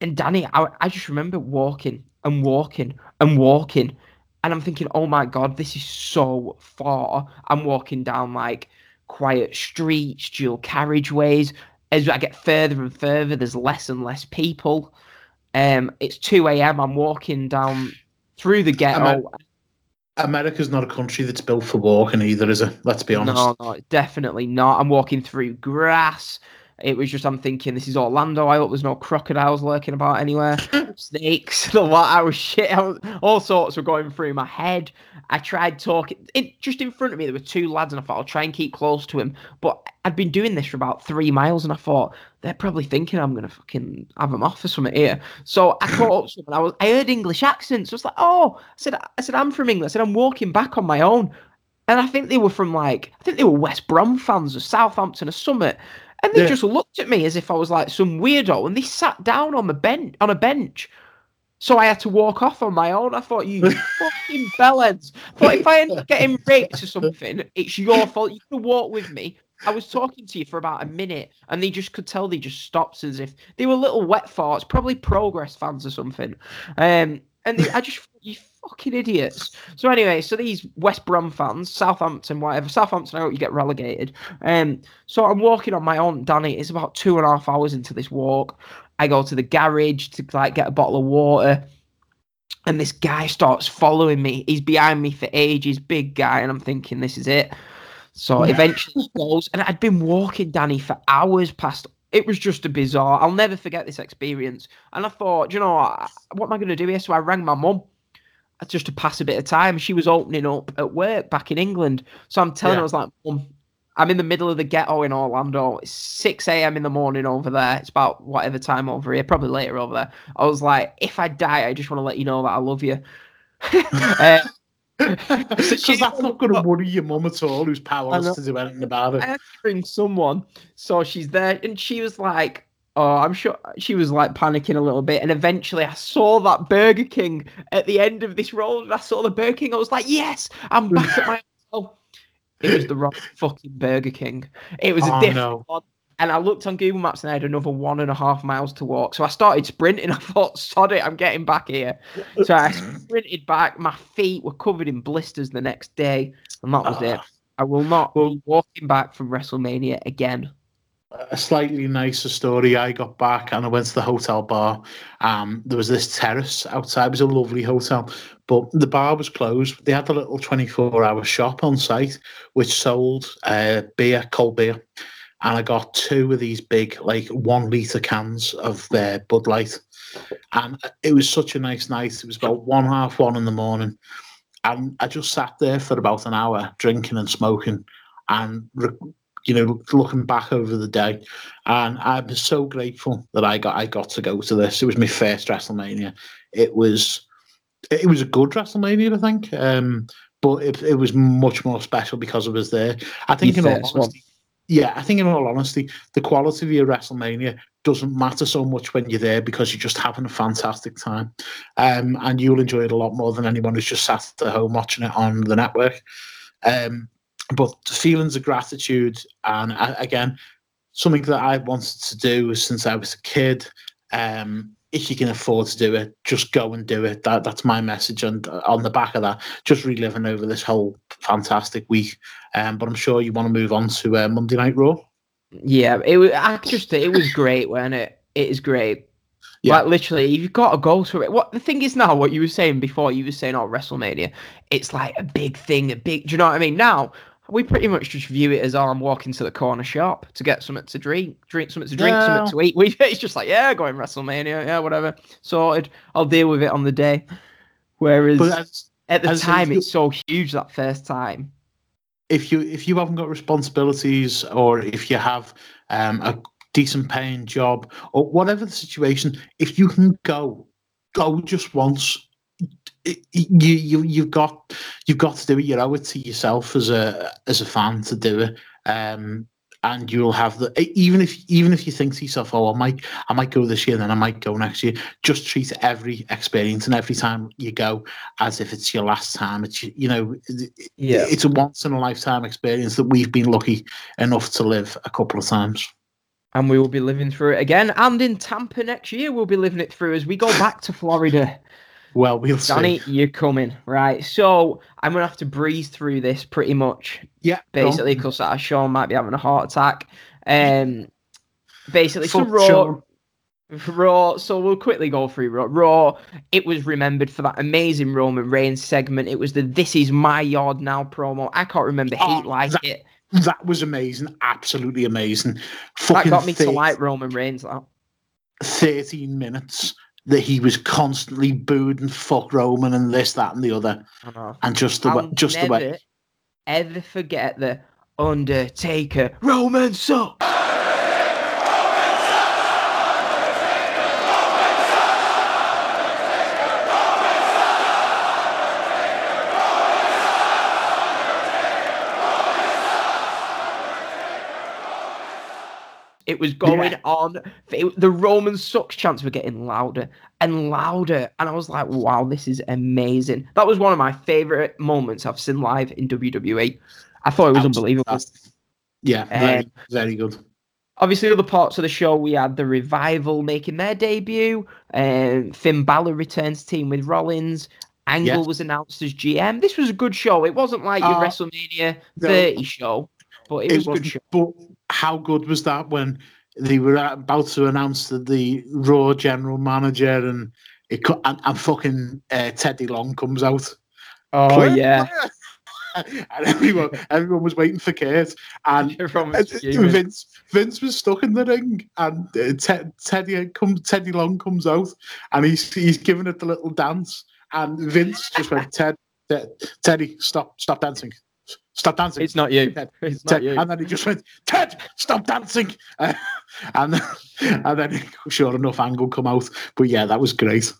And Danny, I, I just remember walking and walking and walking. And I'm thinking, oh my God, this is so far. I'm walking down like quiet streets, dual carriageways. As I get further and further, there's less and less people. Um, it's 2 a.m. I'm walking down through the ghetto. Amer- America's not a country that's built for walking either, is it? Let's be honest. No, no, definitely not. I'm walking through grass. It was just I'm thinking this is Orlando. I hope there's no crocodiles lurking about anywhere. Snakes, the lot. I was oh, shit. I was, all sorts were going through my head. I tried talking. It just in front of me there were two lads, and I thought I'll try and keep close to him. But I'd been doing this for about three miles, and I thought they're probably thinking I'm gonna fucking have them off or something here. So I caught up to them, and I was I heard English accents. I was like, oh, I said I said I'm from England. I said I'm walking back on my own. And I think they were from like, I think they were West Brom fans or Southampton or Summit. And they Yeah. just looked at me as if I was like some weirdo and they sat down on the bench on a bench. So I had to walk off on my own. I thought you fucking bellends. Thought if I end up getting raped or something, it's your fault. You could walk with me. I was talking to you for about a minute, and they just could tell they just stopped as if they were little wet farts, probably progress fans or something. Um, and they, I just fucking idiots. So anyway, so these West Brom fans, Southampton, whatever, Southampton, I hope you get relegated. Um, so I'm walking on my own, Danny. It's about two and a half hours into this walk. I go to the garage to like get a bottle of water. And this guy starts following me. He's behind me for ages, big guy, and I'm thinking this is it. So eventually he goes, and I'd been walking Danny for hours past. It was just a bizarre. I'll never forget this experience. And I thought, you know, what, what am I going to do here? So I rang my mum just to pass a bit of time. She was opening up at work back in England. So I'm telling her, I was like, Mum, I'm in the middle of the ghetto in Orlando. It's 6 a.m. in the morning over there. It's about whatever time over here, probably later over there. I was like, if I die, I just want to let you know that I love you. Uh, Because that's not going to worry your mum at all, who's powerless to do anything about it. had to ring someone. So she's there, and she was like, "Oh, I'm sure." She was like panicking a little bit, and eventually I saw that Burger King at the end of this road, and I saw the Burger King. I was like, "Yes, I'm back at my hotel." It was the wrong fucking Burger King. It was a Oh, different no. one. And I looked on Google Maps and I had another one and a half miles to walk. So I started sprinting. I thought, sod it, I'm getting back here. So I sprinted back. My feet were covered in blisters the next day. And that was it. Ah. I will not be walking back from WrestleMania again. A slightly nicer story. I got back and I went to the hotel bar. Um, there was this terrace outside. It was a lovely hotel, but the bar was closed. They had a little 24 hour shop on site which sold uh, beer, cold beer. And I got two of these big, like one litre cans of uh, Bud Light. And it was such a nice night. It was about one half one in the morning. And I just sat there for about an hour drinking and smoking and re- you know, looking back over the day, and I'm so grateful that I got I got to go to this. It was my first WrestleMania. It was it was a good WrestleMania, I think, um, but it, it was much more special because it was there. I think, Your in all first one. honesty, yeah, I think in all honesty, the quality of your WrestleMania doesn't matter so much when you're there because you're just having a fantastic time, um, and you'll enjoy it a lot more than anyone who's just sat at home watching it on the network. Um, but the feelings of gratitude and uh, again something that i wanted to do since i was a kid um if you can afford to do it just go and do it that that's my message and on the back of that just reliving over this whole fantastic week um but i'm sure you want to move on to uh, monday night raw Yeah, it was I just it was great, wasn't it? It is great. Yeah. Like literally, you've got to go to it. What the thing is now, what you were saying before, you were saying, "Oh, WrestleMania, it's like a big thing, a big." Do you know what I mean? Now we pretty much just view it as, "Oh, I'm walking to the corner shop to get something to drink, drink something to drink, Yeah. something to eat." We it's just like, yeah, going WrestleMania, yeah, whatever, sorted. I'll deal with it on the day. Whereas as, at the time, you- it's so huge that first time. if you if you haven't got responsibilities or if you have um, a decent paying job or whatever the situation, if you can go, go just once. It- you you you've got you've got to do it. You owe it to yourself as a as a fan to do it. Um, and you'll have the even if even if you think to yourself, oh, I might I might go this year, then I might go next year. Just treat every experience and every time you go as if it's your last time. It's you know Yeah. it's a once in a lifetime experience that we've been lucky enough to live a couple of times. and we will be living through it again. And in Tampa next year, we'll be living it through as we go back to Florida. Well, we'll see. Danny, you're coming, right? So I'm gonna have to breeze through this pretty much, yeah, basically, because uh, Sean might be having a heart attack. Um, basically, so Raw, Sean. Raw. So we'll quickly go through Raw. Raw. It was remembered for that amazing Roman Reigns segment. It was the "This is my yard now" promo. I can't remember Oh, heat like that- it. that was amazing, absolutely amazing. That got me to like Roman Reigns. That. 13 minutes that he was constantly booed and fuck Roman and this, that, and the other, and just the way, I'll just the way. ever forget the Undertaker Roman suck. It was going Yeah. on. It- the Roman sucks chants were getting louder and louder, and I was like, "Wow, this is amazing." That was one of my favorite moments I've seen live in WWE. I thought it was unbelievable. Fantastic. Yeah, very, Um, very good. Obviously, other parts of the show, we had the revival making their debut. Um, Finn Balor returns team with Rollins. Angle Yes. was announced as GM. This was a good show. It wasn't like your Uh, WrestleMania no. 30 show, but it, was a good show. But how good was that when they were about to announce that the Raw general manager and it and, and fucking uh, Teddy Long comes out. Oh yeah, and everyone everyone was waiting for Kurt and uh. Vince Vince was stuck in the ring and uh, Te- Teddy comes Teddy Long comes out and he's he's giving it the little dance and Vince just went Ted, Ted Teddy stop stop dancing stop dancing It's not you. Ted, It's Ted, not you. and then he just went, Ted, stop dancing. Uh, and and then, sure enough, Angle come out. But yeah, that was great.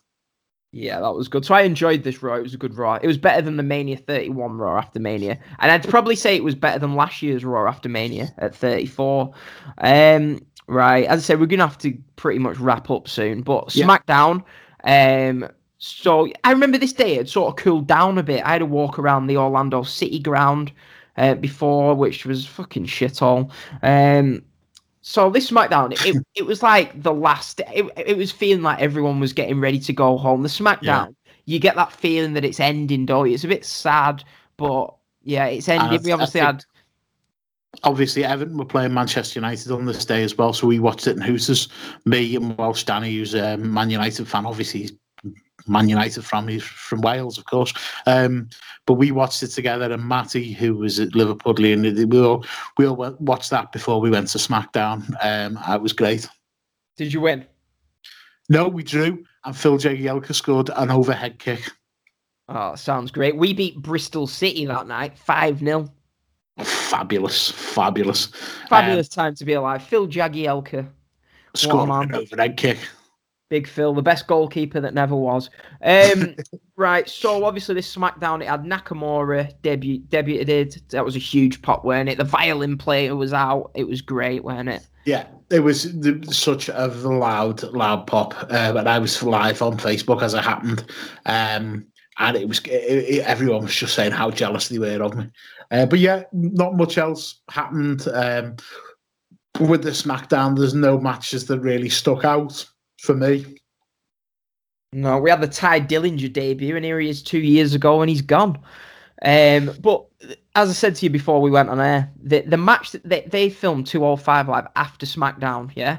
Yeah, that was good. So I enjoyed this Raw. It was a good Raw. It was better than the Mania 31 Raw after Mania. And I'd probably say it was better than last year's Raw after Mania at 34. Um, right. As I said, we're going to have to pretty much wrap up soon. But Yeah. SmackDown. Um, so I remember this day had sort of cooled down a bit. I had a walk around the Orlando City ground uh, before, which was fucking shit all. Um, so this SmackDown, it, it was like the last. It, it was feeling like everyone was getting ready to go home. The SmackDown, you get that feeling that it's ending, don't you? It's a bit sad, but yeah, it's ending. I- we obviously think- had. Obviously, Everton were playing Manchester United on this day as well, so we watched it in Hooters. Me and Welsh Danny, who's a Man United fan, obviously he's Man United from he's from Wales, of course. Um, but we watched it together, and Matty, who was at Liverpudlian, we all we all watched that before we went to SmackDown. Um, it was great. Did you win? No, we drew, and Phil Jagielka scored an overhead kick. Oh, sounds great. We beat Bristol City that night, 5 0. Fabulous, fabulous. Fabulous time to be alive. Phil Jagielka, Scored an overhead kick. Big Phil, the best goalkeeper that never was. Um, right, so obviously this SmackDown, it had Nakamura debut, debuted. That was a huge pop, weren't it? The violin player was out. It was great, weren't it? Yeah, it was such a loud, loud pop. Uh, and I was live on Facebook as it happened, um, and it was it, it- everyone was just saying how jealous they were of me. Uh, but yeah, not much else happened um, with the SmackDown. There's no matches that really stuck out for me. No, we had the Tye Dillinger debut, and here he is two years ago, and he's gone. Um, but as I said to you before we went on air, the the match that they, they filmed 205 live after SmackDown, yeah,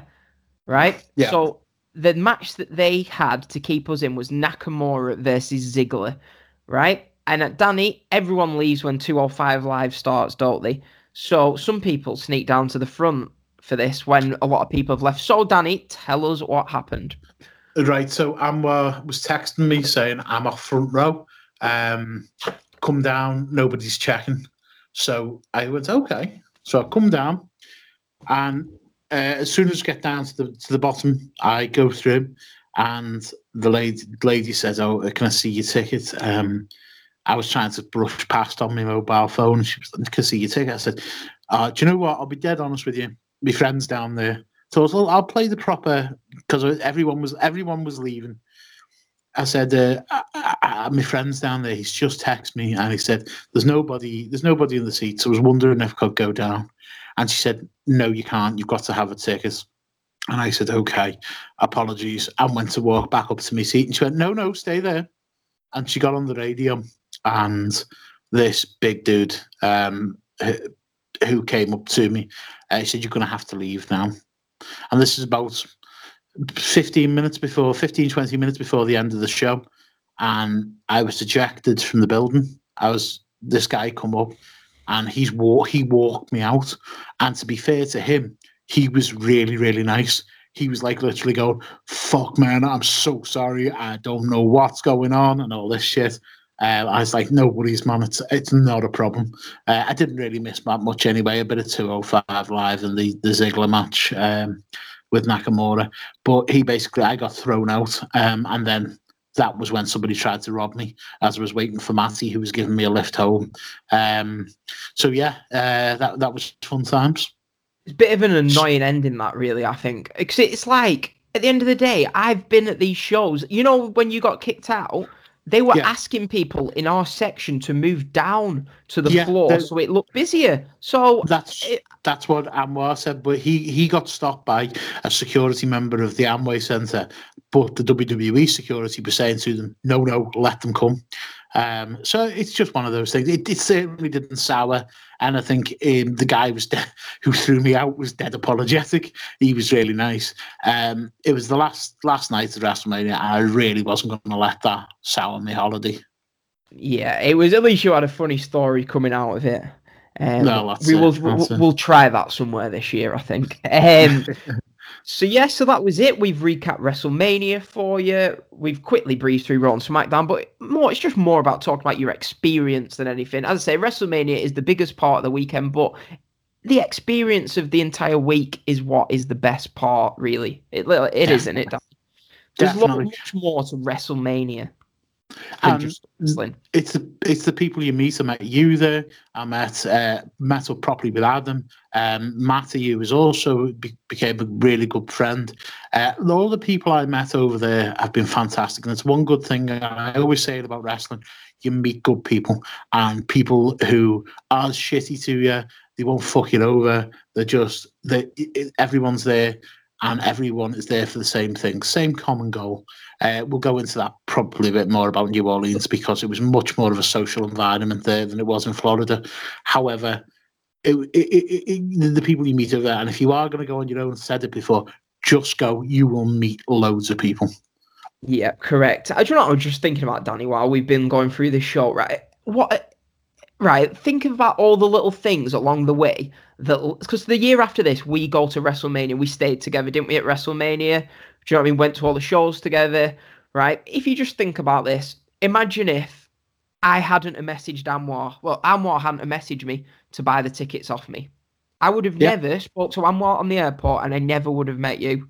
right. Yeah. So the match that they had to keep us in was Nakamura versus Ziggler, right? And at Danny, everyone leaves when 205 live starts, don't they? So some people sneak down to the front for this when a lot of people have left. So Danny, tell us what happened. Right, so Amber was texting me saying I'm off front row. Um, come down, nobody's checking. So I went okay. So I come down, and uh, as soon as I get down to the to the bottom, I go through, and the lady lady says, "Oh, can I see your ticket?" Um, I was trying to brush past on my mobile phone. She was like, "Can I see your ticket?" I said, uh, "Do you know what? I'll be dead honest with you. My friends down there." So I was, "Well, I'll play the proper because everyone was everyone was leaving. I said, uh, I, I- my friend's down there. He's just texted me and he said, "There's nobody. There's nobody in the seats." I was wondering if I could go down, and she said, "No, you can't. You've got to have a ticket." And I said, "Okay, apologies." And went to walk back up to my seat, and she went, "No, no, stay there." And she got on the radio, and this big dude um, who, came up to me, uh, he said, "You're going to have to leave now." And this is about 15 minutes before 15 20 minutes before the end of the show and i was ejected from the building. I was this guy come up and he's walk he walked me out and to be fair to him he was really really nice. He was like literally going fuck man i'm so sorry i don't know what's going on and all this shit uh, I was like, no worries, man. It's it's not a problem. Uh, I didn't really miss that much anyway. A bit of 205 live and the the Ziggler match um, with Nakamura. But he basically, I got thrown out, um, and then that was when somebody tried to rob me as I was waiting for Matty, who was giving me a lift home. Um, so yeah, uh, that that was fun times. It's a bit of an annoying ending, that really. I think because it's like at the end of the day, I've been at these shows. You know, when you got kicked out, they were Yeah. asking people in our section to move down to the Yeah, floor so it looked busier. So That's it- that's what Anwar said, but he he got stopped by a security member of the Amway Centre, but the WWE security was saying to them, "No, no, let them come." Um, so it's just one of those things. It, it certainly didn't sour, and I think um, the guy was de- who threw me out was dead apologetic. He was really nice. Um, it was the last last night of WrestleMania, and I really wasn't going to let that sour my holiday. yeah, it was at least you had a funny story coming out of it. Um, No, that's we will we'll, we'll try that somewhere this year, I think. Um, so yeah, so that was it. We've recapped WrestleMania for you. We've quickly breezed through Raw and SmackDown, but more it's just more about talking about your experience than anything. As I say, WrestleMania is the biggest part of the weekend, but the experience of the entire week is what is the best part, really. It it is, isn't it? There's lo- Definitely. much more to WrestleMania just it's the it's the people you meet. I met you there. I met uh, met up properly with Adam. Um, Matty, who was also be, became a really good friend. Uh, all the people I met over there have been fantastic, and it's one good thing. I always say it about wrestling: you meet good people and people who are shitty to you. They won't fuck you over. They're just they. Everyone's there. And everyone is there for the same thing, same common goal. Uh, we'll go into that probably a bit more about New Orleans because it was much more of a social environment there than it was in Florida. However, it, it, it, the people you meet over there, and if you are going to go on your own, said it before, just go. You will meet loads of people. Yeah, correct. I do you know I was just thinking about Danny while we've been going through this show, right? What right, think about all the little things along the way that because the year after this we go to WrestleMania, we stayed together, didn't we, at WrestleMania? Do you know what I mean? Went to all the shows together, right? If you just think about this, imagine if I hadn't a messaged Anwar. Well, Anwar hadn't a messaged me to buy the tickets off me. I would have Yeah. never spoke to Anwar on the airport and I never would have met you.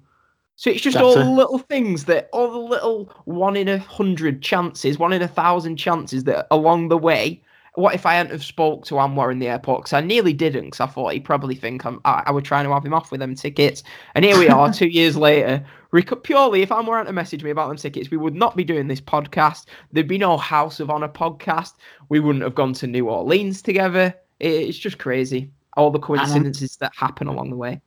So it's just That's all the little things that, all the little one in a hundred chances, one in a thousand chances that along the way. What if I hadn't have spoke to Anwar in the airport? Because I nearly didn't, because I thought he'd probably think I'm, I, I were trying to have him off with them tickets. And here we are, two years later. Rec- purely, if Anwar hadn't messaged me about them tickets, we would not be doing this podcast. There'd be no House of Honor podcast. We wouldn't have gone to New Orleans together. It, it's just crazy. All the coincidences that happen along the way.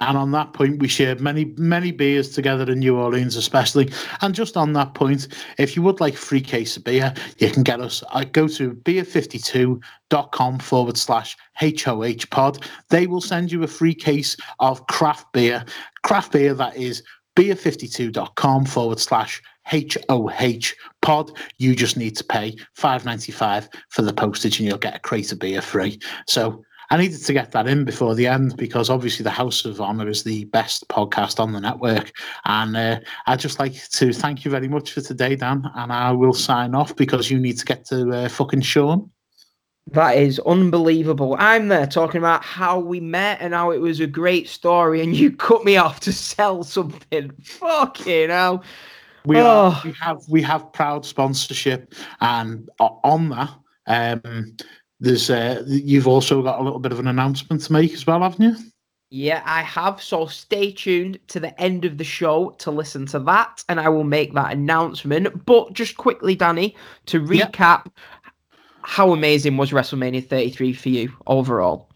And on that point, we shared many, many beers together in New Orleans, especially. And just on that point, if you would like free case of beer, you can get us. I go to beer52.com forward slash HOH pod. They will send you a free case of craft beer. Craft beer that is beer52.com forward slash HOH pod. You just need to pay five ninety five for the postage and you'll get a crate of beer free. So I needed to get that in before the end because obviously the House of Honor is the best podcast on the network. And uh, I'd just like to thank you very much for today, Dan. And I will sign off because you need to get to uh, fucking Sean. That is unbelievable. I'm there talking about how we met and how it was a great story, and you cut me off to sell something. Fucking hell. We are, Oh. we have we have proud sponsorship, and on that, um, there's uh, you've also got a little bit of an announcement to make as well, haven't you? Yeah, I have. So stay tuned to the end of the show to listen to that, and I will make that announcement. But just quickly, Danny, to recap, how amazing was WrestleMania 33 for you overall?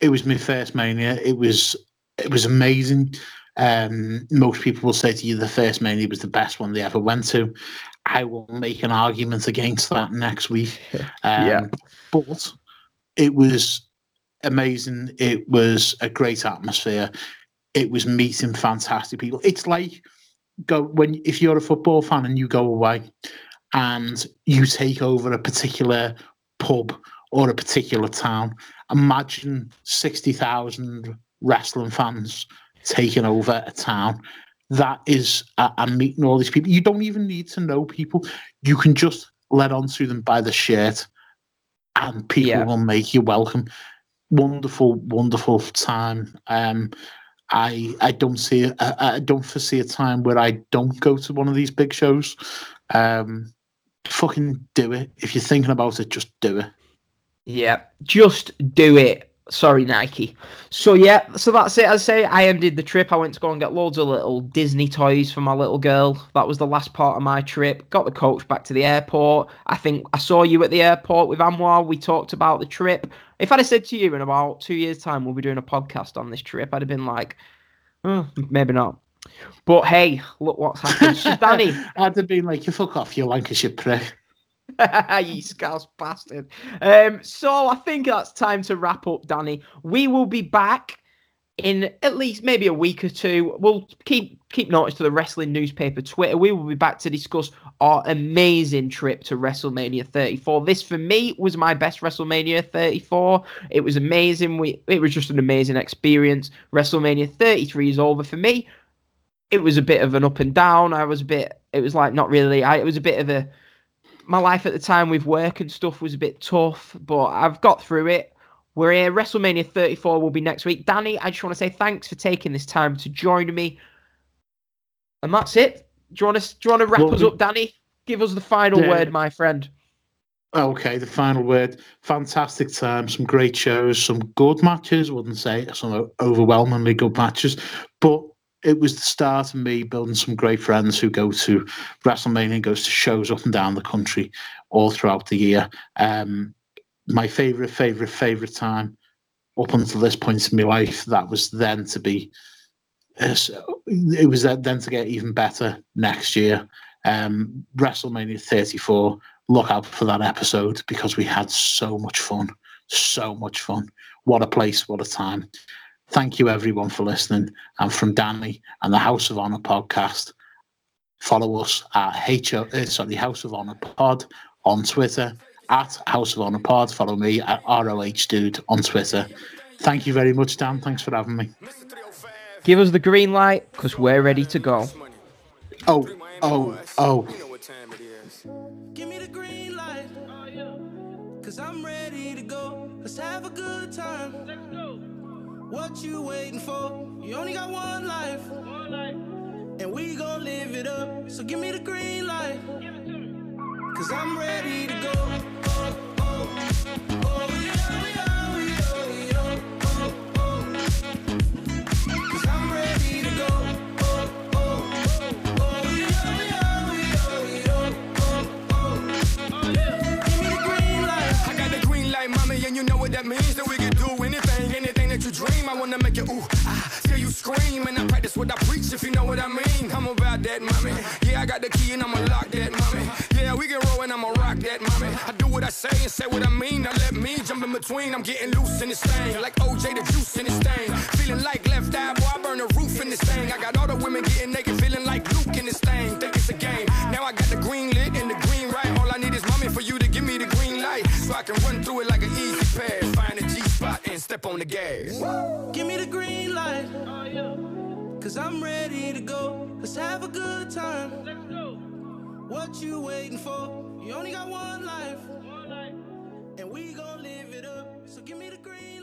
it was my first mania. It was it was amazing. Um, most people will say to you the first mania was the best one they ever went to. I will make an argument against that next week. Um, Yeah. but it was amazing. It was a great atmosphere. It was meeting fantastic people. It's like go when if you're a football fan and you go away and you take over a particular pub or a particular town. Imagine 60,000 wrestling fans taking over a town. That is, uh, and meeting all these people. You don't even need to know people. You can just let on to them by the shirt, and people Yeah. will make you welcome. Wonderful, wonderful time. Um, I I don't see I, I don't foresee a time where I don't go to one of these big shows. Um, fucking do it. If you're thinking about it, just do it. Yeah, just do it. Sorry, Nike. So yeah, so that's it. I say, I ended the trip. I went to go and get loads of little Disney toys for my little girl. That was the last part of my trip. Got the coach back to the airport. I think I saw you at the airport with Anwar. We talked about the trip. If I'd have said to you in about two years' time we'll be doing a podcast on this trip, I'd have been like, "Oh, maybe not. But hey, look what's happened. Danny, I'd have been like, you fuck off, you Lancashire prick. you scouse bastard. Um, so I think that's time to wrap up, Danny. We will be back in at least maybe a week or two. We'll keep keep notice to the wrestling newspaper Twitter. We will be back to discuss our amazing trip to WrestleMania 34. This for me was my best WrestleMania 34. It was amazing. We it was just an amazing experience. WrestleMania 33 is over for me. It was a bit of an up and down. I was a bit. It was like not really. I. It was a bit of a my life at the time with work and stuff was a bit tough, but I've got through it. We're here. WrestleMania 34 will be next week. Danny, I just want to say thanks for taking this time to join me. And that's it. Do you want to, do you want to wrap Well, us up, Danny? Give us the final Yeah. word, my friend. Okay, the final word. Fantastic time, some great shows, some good matches. Wouldn't say some overwhelmingly good matches, but it was the start of me building some great friends who go to WrestleMania, and goes to shows up and down the country all throughout the year. Um, my favorite, favorite, favorite time up until this point in my life, that was then to be. It was then then to get even better next year. Um, WrestleMania 34 look out for that episode because we had so much fun. So much fun. What a place, what a time. Thank you, everyone, for listening. And from Danny and the House of Honor podcast, follow us at HO, uh, sorry, House of Honor Pod on Twitter, at House of Honor Pod. Follow me at ROH Dude on Twitter. Thank you very much, Dan. Thanks for having me. Give us the green light because we're ready to go. Oh, oh, oh. What you waiting for? You only got one life. One life. And we gon' live it up. So give me the green light. Give it to me. Cause I'm ready to go. Oh, oh, oh, yeah, yeah, yeah, yeah, oh, oh. Cause I'm ready to go. Oh, oh, oh, yeah, yeah, yeah, yeah, oh, oh. Oh. Give me the green light. I got the green light, mommy, and you know what that means. Dream. I wanna make you ooh, ah, till you scream. And I practice what I preach, if you know what I mean. I'm about that, mommy. Yeah, I got the key and I'ma lock that, mommy. Yeah, we can roll and I'ma rock that, mommy. I do what I say and say what I mean. Now let me jump in between. I'm getting loose in this thing, like OJ the juice in this thing. Feeling like left eye, boy, I burn the roof in this thing. I got all the women getting naked, feeling like Luke in this thing. Think it's a game. Now I got the green lit and the green right. All I need is mommy for you to give me the green light, so I can run through it like step on the gas. Give me the green light. Oh yeah. Cause I'm ready to go. Let's have a good time. Let's go. What you waiting for? You only got one life. One life. And we gon' live it up. So give me the green